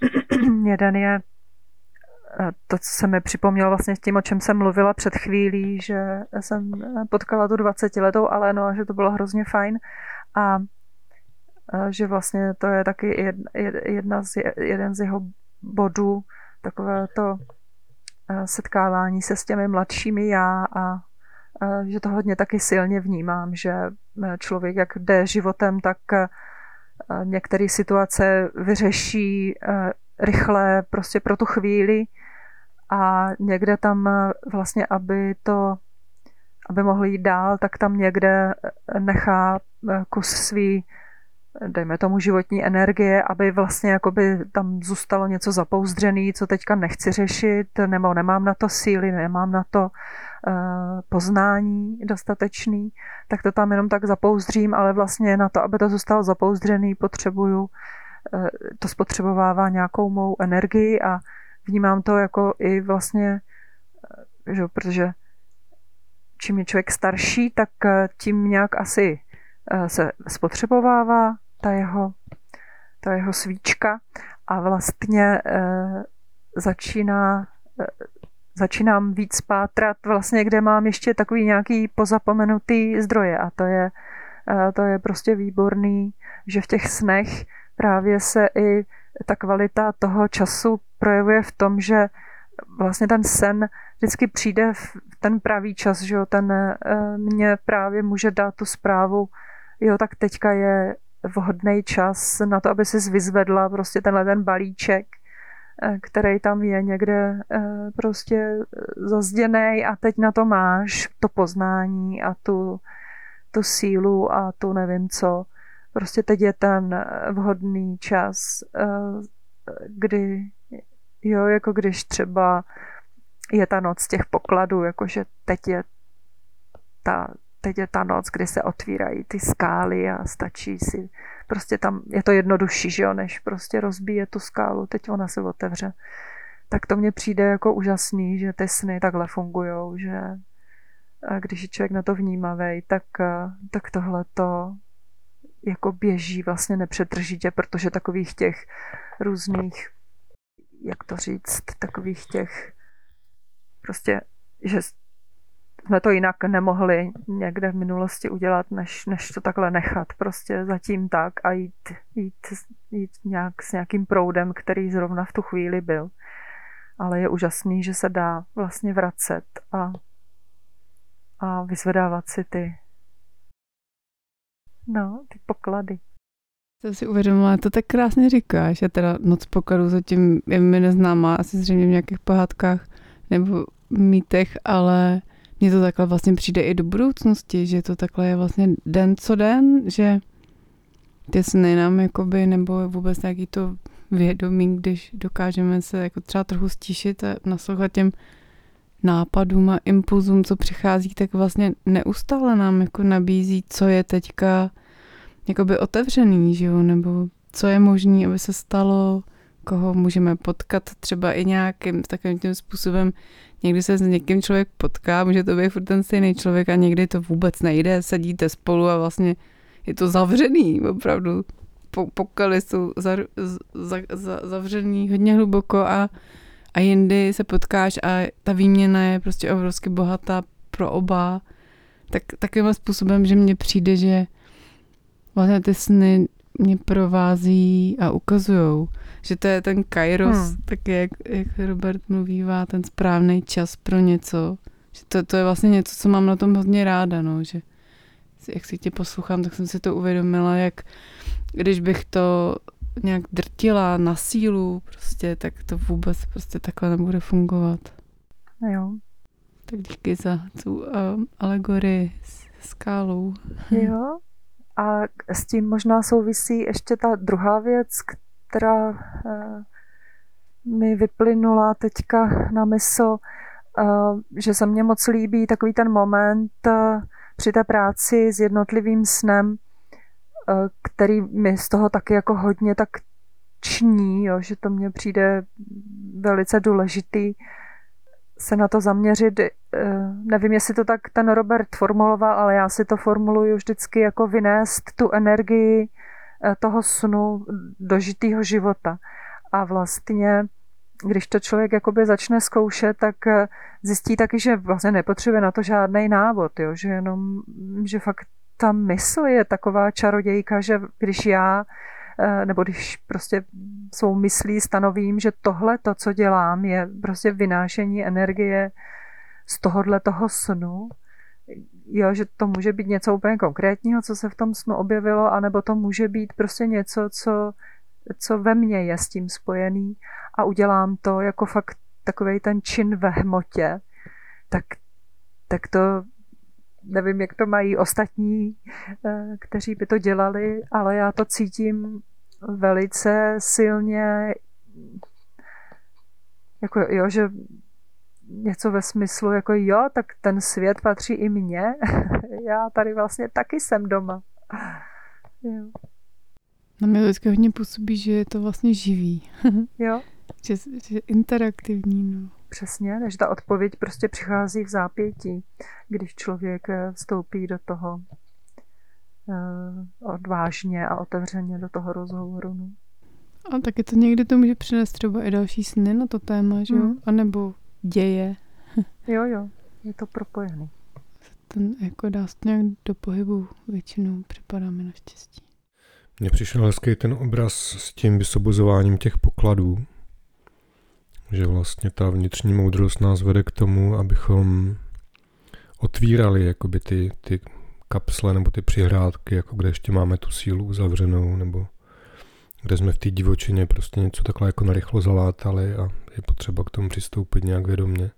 Jeden je to, co se mi připomnělo vlastně s tím, o čem jsem mluvila před chvílí, že jsem potkala tu 20-letou Alenu a že to bylo hrozně fajn. A že vlastně to je taky jedna z, jeden z jeho bodů, takové to setkávání se s těmi mladšími já a že to hodně taky silně vnímám, že člověk, jak jde životem, tak některé situace vyřeší rychle prostě pro tu chvíli a někde tam eh, vlastně, aby to, aby mohli jít dál, tak tam někde eh, nechá eh, kus svý, dejme tomu životní energie, aby vlastně jakoby tam zůstalo něco zapouzdřený, co teďka nechci řešit, nebo nemám na to síly, nemám na to poznání dostatečný, tak to tam jenom tak zapouzdřím, ale vlastně na to, aby to zůstalo zapouzdřený, potřebuju, to spotřebovává nějakou mou energii a vnímám to jako i vlastně, eh, že, protože čím je člověk starší, tak eh, tím nějak asi eh, se spotřebovává ta jeho, ta jeho svíčka a vlastně začíná začínám víc pátrat vlastně, kde mám ještě takový nějaký pozapomenutý zdroje a to je, to je prostě výborný, že v těch snech právě se i ta kvalita toho času projevuje v tom, že vlastně ten sen vždycky přijde v ten pravý čas, že jo, ten eh, mě právě může dát tu zprávu, jo, tak teďka je vhodný čas na to, aby si vyzvedla prostě tenhle ten balíček, eh, který tam je někde eh, prostě zazděný a teď na to máš to poznání a tu, tu sílu a tu nevím co. Prostě teď je ten vhodný čas, kdy Jo, jako když třeba je ta noc těch pokladů, jakože teď je ta, teď je ta noc, kdy se otvírají ty skály a stačí si, prostě tam je to jednodušší, že jo, než prostě rozbíje tu skálu, teď ona se otevře. tak to mně přijde jako úžasný, že ty sny takhle fungují, že když je člověk na to vnímavý, tak, tak tohle to jako běží vlastně nepřetržitě, protože takových těch různých, jak to říct, takových těch prostě, že jsme to jinak nemohli někde v minulosti udělat, než, než to takhle nechat prostě zatím tak a jít, jít, jít nějak s nějakým proudem, který zrovna v tu chvíli byl. Ale je úžasný, že se dá vlastně vracet a, a vyzvedávat si ty, no, ty poklady. To si uvědomila, to tak krásně říkáš. Já teda noc pokladů zatím je mi neznámá, asi zřejmě v nějakých pohádkách nebo mýtech, ale mně to takhle vlastně přijde i do budoucnosti, že to takhle je vlastně den co den, že ty sny nám jakoby, nebo vůbec nějaký to vědomí, když dokážeme se jako třeba trochu stíšit a naslouchat těm nápadům a impulzům, co přichází, tak vlastně neustále nám jako nabízí, co je teďka jakoby otevřený, že jo, nebo co je možné, aby se stalo, koho můžeme potkat třeba i nějakým takovým tím způsobem. Někdy se s někým člověk potká, může to být furt ten stejný člověk a někdy to vůbec nejde, sedíte spolu a vlastně je to zavřený, opravdu. Pokaly jsou za, za, za, zavřený hodně hluboko a, a jindy se potkáš a ta výměna je prostě obrovsky bohatá pro oba. Tak takovým způsobem, že mně přijde, že vlastně ty sny mě provází a ukazujou, že to je ten kairos, hmm. tak jak, jak Robert mluvívá, ten správný čas pro něco. Že to, to je vlastně něco, co mám na tom hodně ráda, no, že jak si tě poslouchám, tak jsem si to uvědomila, jak když bych to nějak drtila na sílu, prostě, tak to vůbec prostě takhle nebude fungovat. Jo. Tak díky za tu uh, alegorii s skálou. Jo, a s tím možná souvisí ještě ta druhá věc, která eh, mi vyplynula teďka na mysl, eh, že se mně moc líbí takový ten moment eh, při té práci s jednotlivým snem, který mi z toho taky jako hodně tak ční, jo, že to mně přijde velice důležitý se na to zaměřit. Eh, nevím, jestli to tak ten Robert formuloval, ale já si to formuluju vždycky jako vynést tu energii eh, toho snu do žitého života. A vlastně, když to člověk jakoby začne zkoušet, tak eh, zjistí taky, že vlastně nepotřebuje na to žádný návod, jo? že jenom, že fakt ta mysl je taková čarodějka, že když já nebo když prostě svou myslí stanovím, že tohle, to, co dělám, je prostě vynášení energie z tohohle toho snu, jo, že to může být něco úplně konkrétního, co se v tom snu objevilo, anebo to může být prostě něco, co, co ve mně je s tím spojený a udělám to jako fakt takový ten čin ve hmotě, tak, tak to nevím, jak to mají ostatní, eh, kteří by to dělali, ale já to cítím velice silně, jako jo, že něco ve smyslu, jako jo, tak ten svět patří i mně, já tady vlastně taky jsem doma. Jo. Na mě vždycky hodně působí, že je to vlastně živý. jo. že, že interaktivní, no. Přesně, než ta odpověď prostě přichází v zápětí, když člověk eh, vstoupí do toho uh, odvážně a otevřeně do toho rozhovoru. No. A taky to někdy to může přinést třeba i další sny na to téma, že jo? Mm. A nebo děje. jo, jo, je to propojený. Ten jako dá se nějak do pohybu většinou připadá mi naštěstí. Mně přišel hezký ten obraz s tím vysobozováním těch pokladů, že vlastně ta vnitřní moudrost nás vede k tomu, abychom otvírali jakoby ty, ty kapsle nebo ty přihrádky, jako kde ještě máme tu sílu uzavřenou, nebo kde jsme v té divočině prostě něco takhle jako narychlo zalátali a je potřeba k tomu přistoupit nějak vědomně.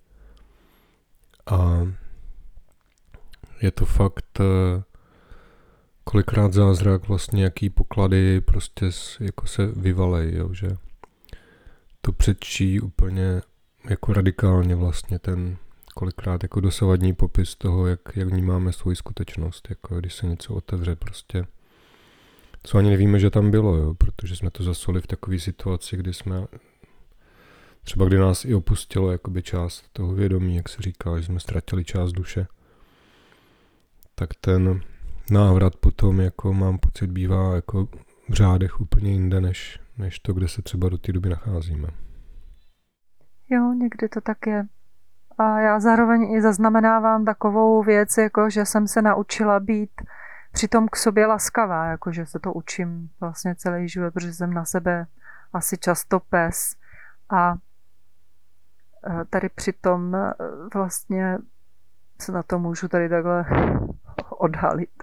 A je to fakt eh, kolikrát zázrak vlastně, jaký poklady prostě jako se vyvalej, jo, že to předčí úplně jako radikálně vlastně ten kolikrát jako dosavadní popis toho, jak, jak vnímáme svou skutečnost, jako když se něco otevře prostě. Co ani nevíme, že tam bylo, jo, protože jsme to zasoli v takové situaci, kdy jsme třeba kdy nás i opustilo jakoby část toho vědomí, jak se říká, že jsme ztratili část duše, tak ten návrat potom, jako mám pocit, bývá jako v řádech úplně jinde, než, než to, kde se třeba do té doby nacházíme. Jo, někdy to tak je. A já zároveň i zaznamenávám takovou věc, jako že jsem se naučila být přitom k sobě laskavá, jako že se to učím vlastně celý život, protože jsem na sebe asi často pes. A e, tady přitom e, vlastně se na to můžu tady takhle odhalit,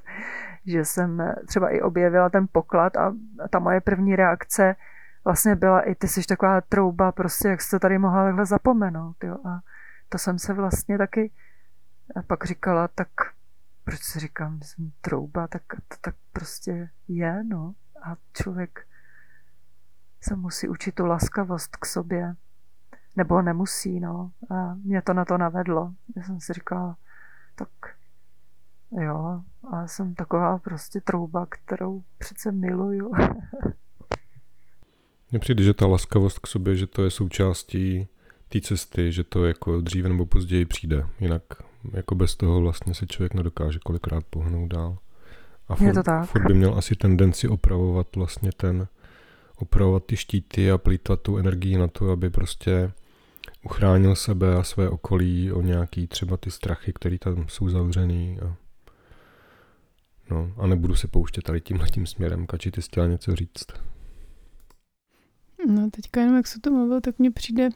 že jsem třeba i objevila ten poklad a ta moje první reakce vlastně byla i ty jsi taková trouba, prostě jak jsi to tady mohla takhle zapomenout. Jo? A to jsem se vlastně taky pak říkala, tak proč si říkám, že jsem trouba, tak to tak prostě je, no. A člověk se musí učit tu laskavost k sobě. Nebo nemusí, no. A mě to na to navedlo. Já jsem si říkala, tak jo, a jsem taková prostě trouba, kterou přece miluju. Mně přijde, že ta laskavost k sobě, že to je součástí té cesty, že to jako dříve nebo později přijde. Jinak jako bez toho vlastně se člověk nedokáže kolikrát pohnout dál. A furt, je to tak. furt by měl asi tendenci opravovat vlastně ten, opravovat ty štíty a plýtvat tu energii na to, aby prostě uchránil sebe a své okolí o nějaký třeba ty strachy, které tam jsou zavřený. A, no, a nebudu se pouštět tady tímhle tím směrem. Kači, ty chtěla něco říct? No teďka jenom jak se to mluvil, tak mně přijde,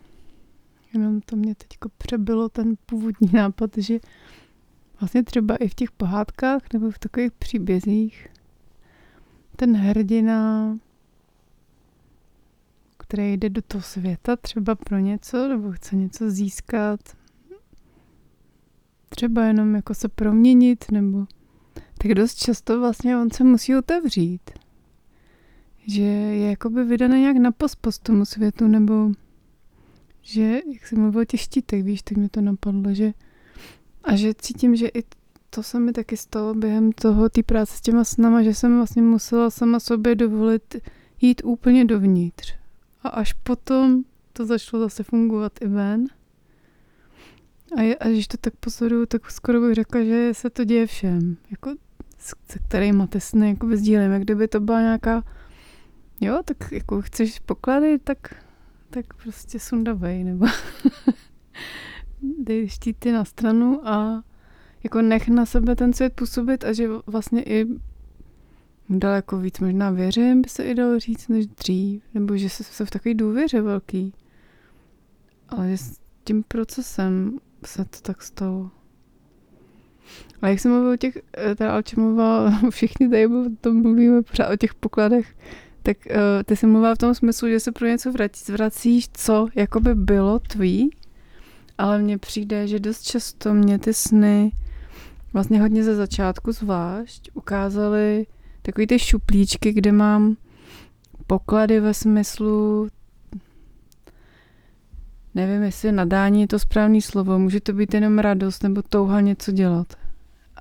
jenom to mě teďko přebylo ten původní nápad, že vlastně třeba i v těch pohádkách nebo v takových příbězích ten hrdina, který jde do toho světa třeba pro něco, nebo chce něco získat, třeba jenom jako se proměnit, nebo tak dost často vlastně on se musí otevřít. Že je jakoby vydaný nějak na pospost tomu světu, nebo že, jak jsem mluvil o těch štítech, víš, tak mi to napadlo, že a že cítím, že i to se mi taky stalo během toho, té práce s těma snama, že jsem vlastně musela sama sobě dovolit jít úplně dovnitř. A až potom to začalo zase fungovat i ven. A, je, a když to tak pozoruju, tak skoro bych řekla, že se to děje všem. Jako, se kterými ty sny jako sdílím. Jak kdyby to byla nějaká, jo, tak jako chceš poklady, tak tak prostě sundavej, nebo dej štíty na stranu a jako nech na sebe ten svět působit a že vlastně i daleko víc možná věřím, by se i dalo říct, než dřív, nebo že se, v takové důvěře velký. Ale že s tím procesem se to tak stalo. A jak jsem mluvil o těch, eh, teda Alčemová, všichni tady o tom mluvíme pořád o těch pokladech, tak uh, ty jsi mluvila v tom smyslu, že se pro něco vrací, vracíš, co jakoby bylo tvý, ale mně přijde, že dost často mě ty sny vlastně hodně ze začátku zvlášť ukázaly takový ty šuplíčky, kde mám poklady ve smyslu nevím, jestli nadání je to správný slovo, může to být jenom radost nebo touha něco dělat.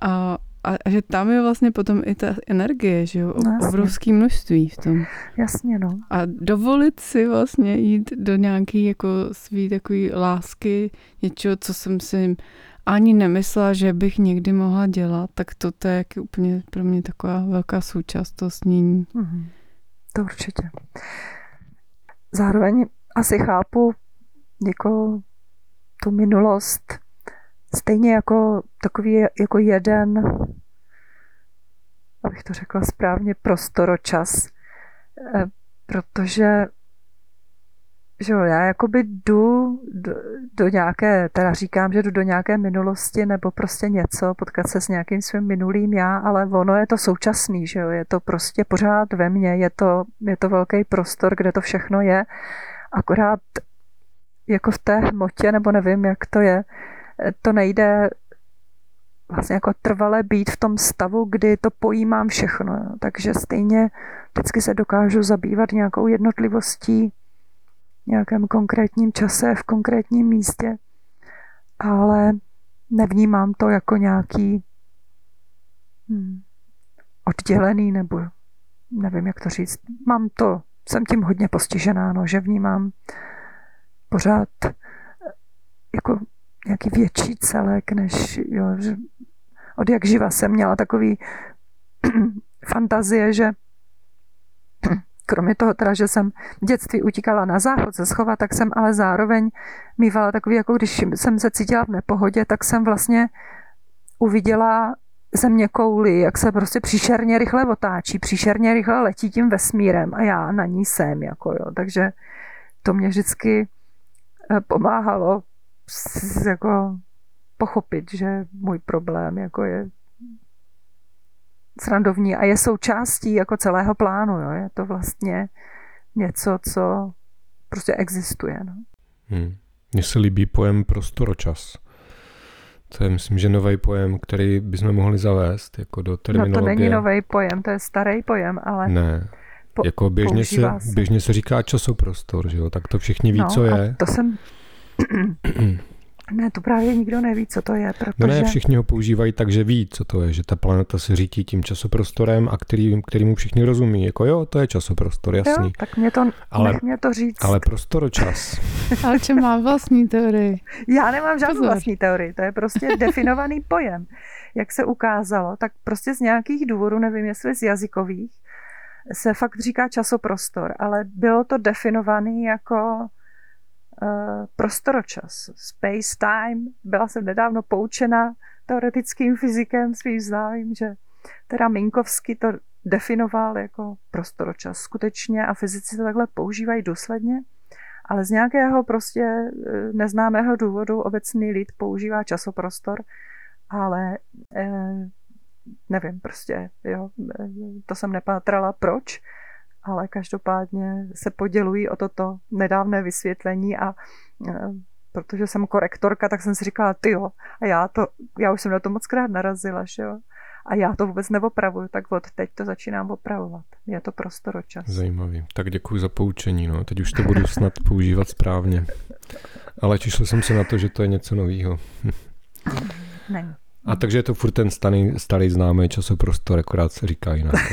A a, a že tam je vlastně potom i ta energie, že jo, no, obrovské množství v tom. Jasně, no. A dovolit si vlastně jít do nějaký jako svý takový lásky, něčeho, co jsem si ani nemyslela, že bych někdy mohla dělat, tak to, to je úplně pro mě taková velká součást toho snění. Mm-hmm. To určitě. Zároveň asi chápu jako tu minulost stejně jako takový jako jeden, abych to řekla správně, prostoročas, eh, protože že jo, já jakoby jdu do, do nějaké, teda říkám, že jdu do nějaké minulosti nebo prostě něco, potkat se s nějakým svým minulým já, ale ono je to současný, že jo, je to prostě pořád ve mně, je to, je to velký prostor, kde to všechno je, akorát jako v té hmotě, nebo nevím, jak to je, to nejde vlastně jako trvale být v tom stavu, kdy to pojímám všechno. Takže stejně vždycky se dokážu zabývat nějakou jednotlivostí v nějakém konkrétním čase, v konkrétním místě, ale nevnímám to jako nějaký hmm, oddělený nebo nevím, jak to říct. Mám to, jsem tím hodně postižená, no, že vnímám pořád nějaký větší celek, než jo, že od jak živa jsem měla takový fantazie, že kromě toho teda, že jsem v dětství utíkala na záchod ze schova, tak jsem ale zároveň mývala takový, jako když jsem se cítila v nepohodě, tak jsem vlastně uviděla země kouly, jak se prostě příšerně rychle otáčí, příšerně rychle letí tím vesmírem a já na ní jsem, jako jo. Takže to mě vždycky eh, pomáhalo jako pochopit, že můj problém jako je srandovní a je součástí jako celého plánu. Jo. Je to vlastně něco, co prostě existuje. No. Hmm. Mně se líbí pojem prostoročas. To je, myslím, že nový pojem, který bychom mohli zavést jako do terminologie. No to není nový pojem, to je starý pojem, ale... Ne, po, jako běžně se, se, běžně se říká časoprostor, že jo? tak to všichni ví, no, co je. to jsem... Ne, to právě nikdo neví, co to je, protože... No ne, všichni ho používají tak, že ví, co to je, že ta planeta se řítí tím časoprostorem a který, kterýmu všichni rozumí. Jako jo, to je časoprostor, jasný. Jo, tak mě to, ale, nech mě to říct. Ale prostoročas. ale če má vlastní teorii? Já nemám žádnou Pozor. vlastní teorii, to je prostě definovaný pojem. Jak se ukázalo, tak prostě z nějakých důvodů, nevím jestli z jazykových, se fakt říká časoprostor, ale bylo to definovaný jako prostoročas, space time. Byla jsem nedávno poučena teoretickým fyzikem svým známým, že teda Minkovsky to definoval jako prostoročas. Skutečně a fyzici to takhle používají důsledně, ale z nějakého prostě eh, neznámého důvodu obecný lid používá časoprostor, ale eh, nevím prostě, jo, eh, to jsem nepátrala proč, ale každopádně se podělují o toto nedávné vysvětlení a e, protože jsem korektorka, tak jsem si říkala, ty jo, a já, to, já už jsem na to moc krát narazila, že jo, a já to vůbec neopravuju, tak od teď to začínám opravovat. Je to prostoročas. Zajímavý. Tak děkuji za poučení, no. Teď už to budu snad používat správně. Ale čišl jsem se na to, že to je něco nového. ne. A takže je to furt ten starý, starý známý časoprostor, akorát se říká jinak.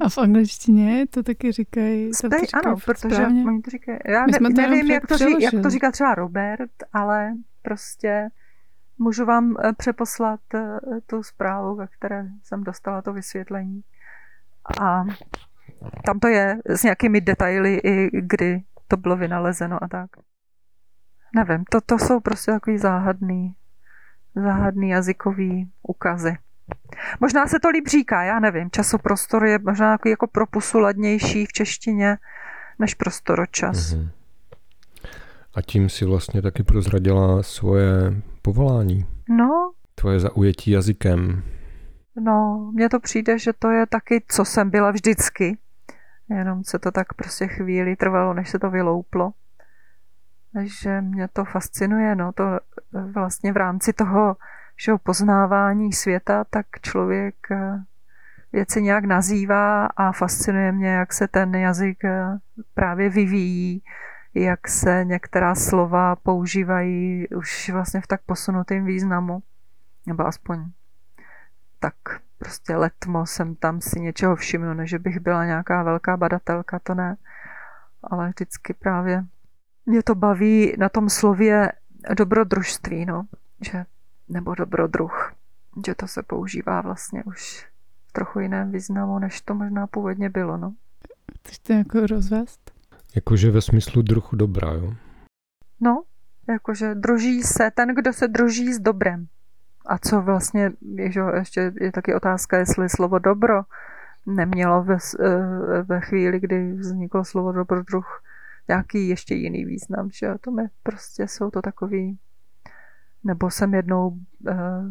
A v angličtině to taky říkají. Stej, to ano, protože správně. oni to říkají. Já ne, nevím, jak to, ří, jak to říká třeba Robert, ale prostě můžu vám eh, přeposlat eh, tu zprávu, ve které jsem dostala to vysvětlení. A tam to je s nějakými detaily, i kdy to bylo vynalezeno a tak. Nevím, to, to jsou prostě takový záhadný, záhadný jazykový ukazy. Možná se to líp říká, já nevím. Časoprostor je možná jako, jako pro pusu ladnější v češtině než prostoročas. Mm-hmm. A tím si vlastně taky prozradila svoje povolání. No. Tvoje zaujetí jazykem. No, mně to přijde, že to je taky, co jsem byla vždycky. Jenom se to tak prostě chvíli trvalo, než se to vylouplo. Takže mě to fascinuje, no, to vlastně v rámci toho že poznávání světa, tak člověk eh, věci nějak nazývá a fascinuje mě, jak se ten jazyk eh, právě vyvíjí, jak se některá slova používají už vlastně v tak posunutém významu, nebo aspoň tak prostě letmo jsem tam si něčeho všiml, než bych byla nějaká velká badatelka, to ne. Ale vždycky právě mě to baví na tom slově dobrodružství, no, že nebo dobrodruh, že to se používá vlastně už v trochu jiném významu, než to možná původně bylo. No. Chceš to jako rozvést? Jakože ve smyslu druhu dobra, jo? No, jakože druží se ten, kdo se druží s dobrem. A co vlastně, že ještě je taky otázka, jestli slovo dobro nemělo ve, eh, ve chvíli, kdy vzniklo slovo dobrodruh, nějaký ještě jiný význam, že to mi prostě jsou to takový nebo jsem jednou uh,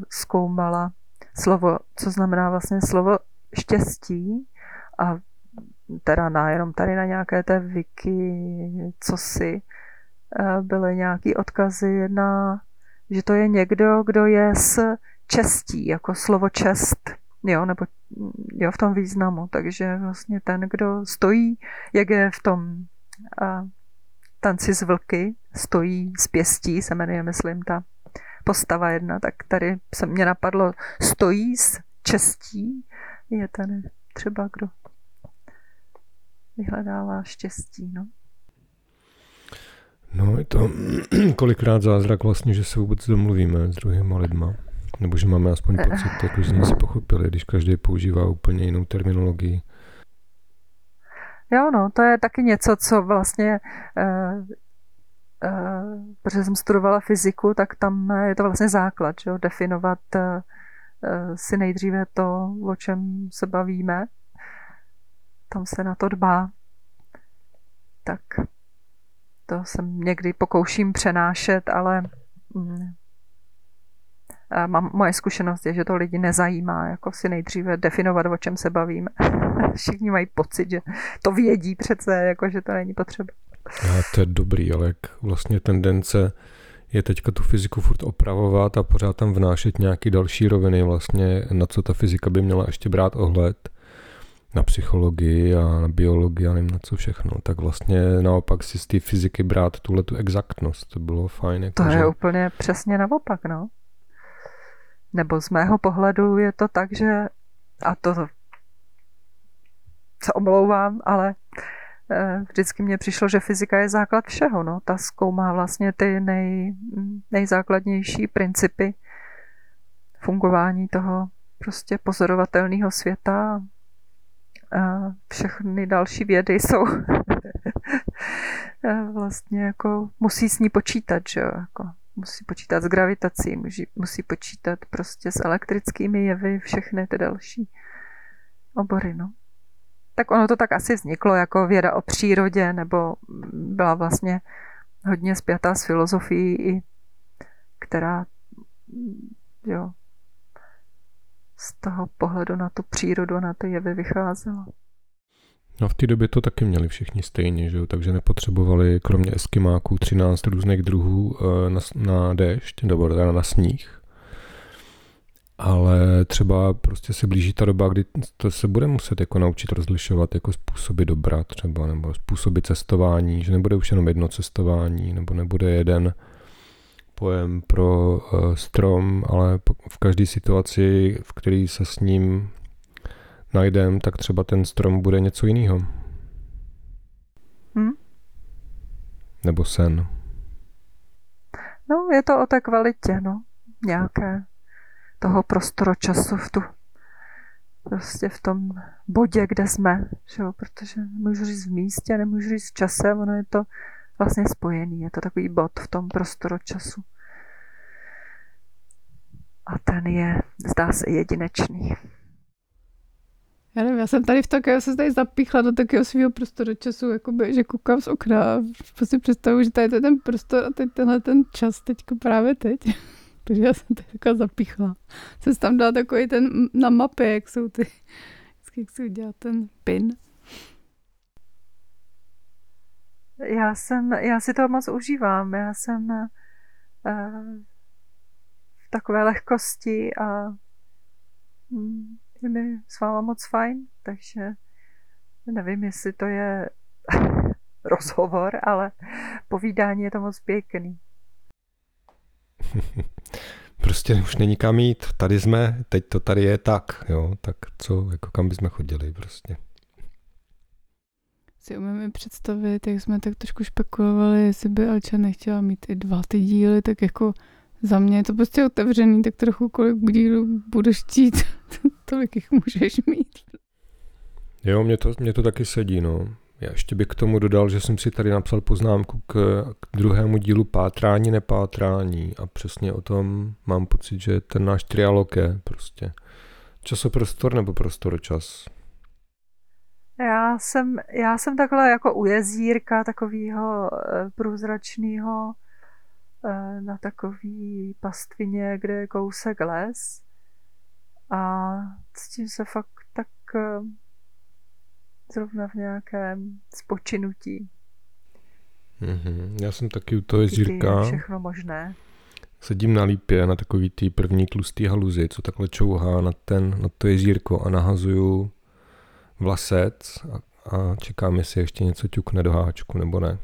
zkoumala slovo, co znamená vlastně slovo štěstí a teda na, jenom tady na nějaké té wiki, co si, uh, byly nějaký odkazy na, že to je někdo, kdo je s čestí, jako slovo čest, jo, nebo jo, v tom významu, takže vlastně ten, kdo stojí, jak je v tom uh, tanci z vlky, stojí z pěstí, se jmenuje, myslím, ta postava jedna, tak tady se mě napadlo, stojí s čestí, je ten třeba kdo vyhledává štěstí. No. No, je to kolikrát zázrak vlastně, že se vůbec domluvíme s druhýma lidma. Nebo že máme aspoň pocit, jako, že jsme si pochopili, když každý používá úplně jinou terminologii. Jo, no, to je taky něco, co vlastně, uh, protože jsem studovala fyziku, tak tam je to vlastně základ, že jo, definovat uh, si nejdříve to, o čem se bavíme. Tam se na to dbá. Tak to se někdy pokouším přenášet, ale mm, mám, moje zkušenost je, že to lidi nezajímá, jako si nejdříve definovat, o čem se bavíme. Všichni mají pocit, že to vědí přece, jako že to není potřeba. A to je dobrý, ale jak vlastně tendence je teďka tu fyziku furt opravovat a pořád tam vnášet nějaký další roviny vlastně, na co ta fyzika by měla ještě brát ohled na psychologii a na biologii a nevím na co všechno, tak vlastně naopak si z té fyziky brát tuhle tu exaktnost, to bylo fajn. Jako to že... je úplně přesně naopak, no. Nebo z mého pohledu je to tak, že, a to se omlouvám, ale vždycky mně přišlo, že fyzika je základ všeho. No. Ta zkoumá vlastně ty nej, nejzákladnější principy fungování toho prostě pozorovatelného světa a všechny další vědy jsou vlastně jako musí s ní počítat, že jo, jako musí počítat s gravitací, musí, musí počítat prostě s elektrickými jevy, všechny ty další obory, no. Tak ono to tak asi vzniklo jako věda o přírodě, nebo byla vlastně hodně spjatá s filozofií, která jo, z toho pohledu na tu přírodu na ty jevy vycházela. No v té době to taky měli všichni stejně, že jo? takže nepotřebovali kromě eskimáků 13 různých druhů eh, na, na déšť, nebo na sníh. Ale třeba prostě se blíží ta doba, kdy to se bude muset jako naučit rozlišovat jako způsoby dobra třeba, nebo způsoby cestování, že nebude už jenom jedno cestování, nebo nebude jeden pojem pro uh, strom, ale v každé situaci, v které se s ním najdem, tak třeba ten strom bude něco jiného. Hmm? Nebo sen. No, je to o té kvalitě, no. Nějaké toho prostoročasu v tu prostě v tom bodě, kde jsme, že jo? protože nemůžu říct v místě, nemůžu říct v čase, ono je to vlastně spojený, je to takový bod v tom prostoročasu. A ten je, zdá se, jedinečný. Já nevím, já jsem tady v Tokiu se tady zapíchla do takového svého prostoru času, jakoby, že koukám z okna a prostě představuji, že tady je ten prostor a teď tenhle ten čas teďko právě teď. Takže já jsem tady taková zapíchla. Jsem tam dala takový ten na mapě, jak jsou ty, jak se udělá ten pin. Já jsem, já si to moc užívám. Já jsem uh, v takové lehkosti a hm, je mi s váma moc fajn, takže nevím, jestli to je rozhovor, ale povídání je to moc pěkný. prostě už není kam jít, tady jsme, teď to tady je tak, jo, tak co, jako kam bychom chodili prostě. Si umíme představit, jak jsme tak trošku špekulovali, jestli by Alča nechtěla mít i dva ty díly, tak jako za mě je to prostě otevřený, tak trochu kolik dílů budeš chtít, tolik jich můžeš mít. Jo, mě to, mě to taky sedí, no. Já ještě bych k tomu dodal, že jsem si tady napsal poznámku k, k druhému dílu pátrání, nepátrání a přesně o tom mám pocit, že ten náš trialog je prostě časoprostor nebo prostor čas. Já jsem, já jsem takhle jako u jezírka takového eh, průzračného Eh, na takový pastvině, kde je kousek les a cítím se fakt tak eh, zrovna v nějakém spočinutí. Mm-hmm. Já jsem taky u toho jezírka. Všechno možné. Sedím na lípě na takový tý první tlustý haluzi, co takhle čouhá na, ten, na to jezírko a nahazuju vlasec a, a čekám, jestli ještě něco ťukne do háčku nebo ne.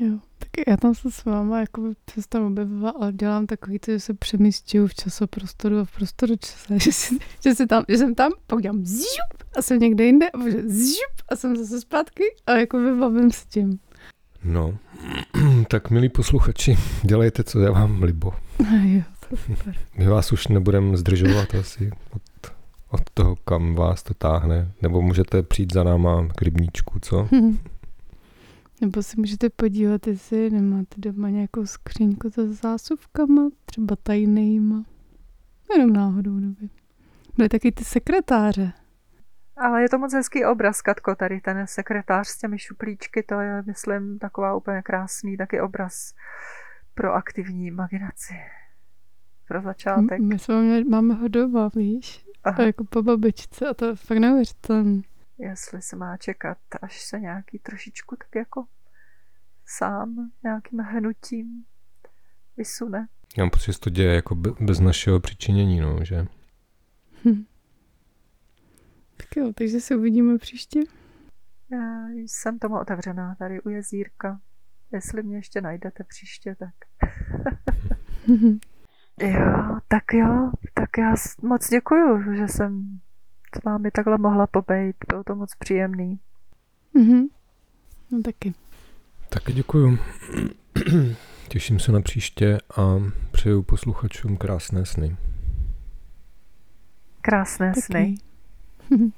Jo. Tak já tam se s váma jako se tam objevila, ale dělám takový to, že se přemístuju v časoprostoru a v prostoru čase, že, si, že, si tam, že jsem tam, pak dělám zžup a jsem někde jinde a zžup a jsem zase zpátky a jako vybavím s tím. No, tak milí posluchači, dělejte, co je vám libo. A jo, to super. My vás už nebudeme zdržovat asi od, od toho, kam vás to táhne. Nebo můžete přijít za náma k rybníčku, co? Nebo si můžete podívat, jestli nemáte doma nějakou skříňku se zásuvkama, třeba tajnýma. Jenom náhodou, kdyby. Byly taky ty sekretáře. Ale je to moc hezký obraz, Katko, tady ten sekretář s těmi šuplíčky, to je, myslím, taková úplně krásný taky obraz pro aktivní imaginaci. Pro začátek. My jsme máme ho doma, víš? A Aha, jako po babičce a to je fakt neuvěřitelné. Jestli se má čekat, až se nějaký trošičku tak jako sám nějakým hnutím vysune. Já mám pocit, že se to děje jako be- bez našeho přičinění, no, že? Hm. Tak jo, takže se uvidíme příště. Já jsem tomu otevřená tady u jezírka. Jestli mě ještě najdete příště, tak... Jo, tak jo, tak já moc děkuju, že jsem s vámi takhle mohla pobejt. Bylo to moc příjemný. Mhm. No taky. Taky děkuju. Těším se na příště a přeju posluchačům krásné sny. Krásné sny. taky.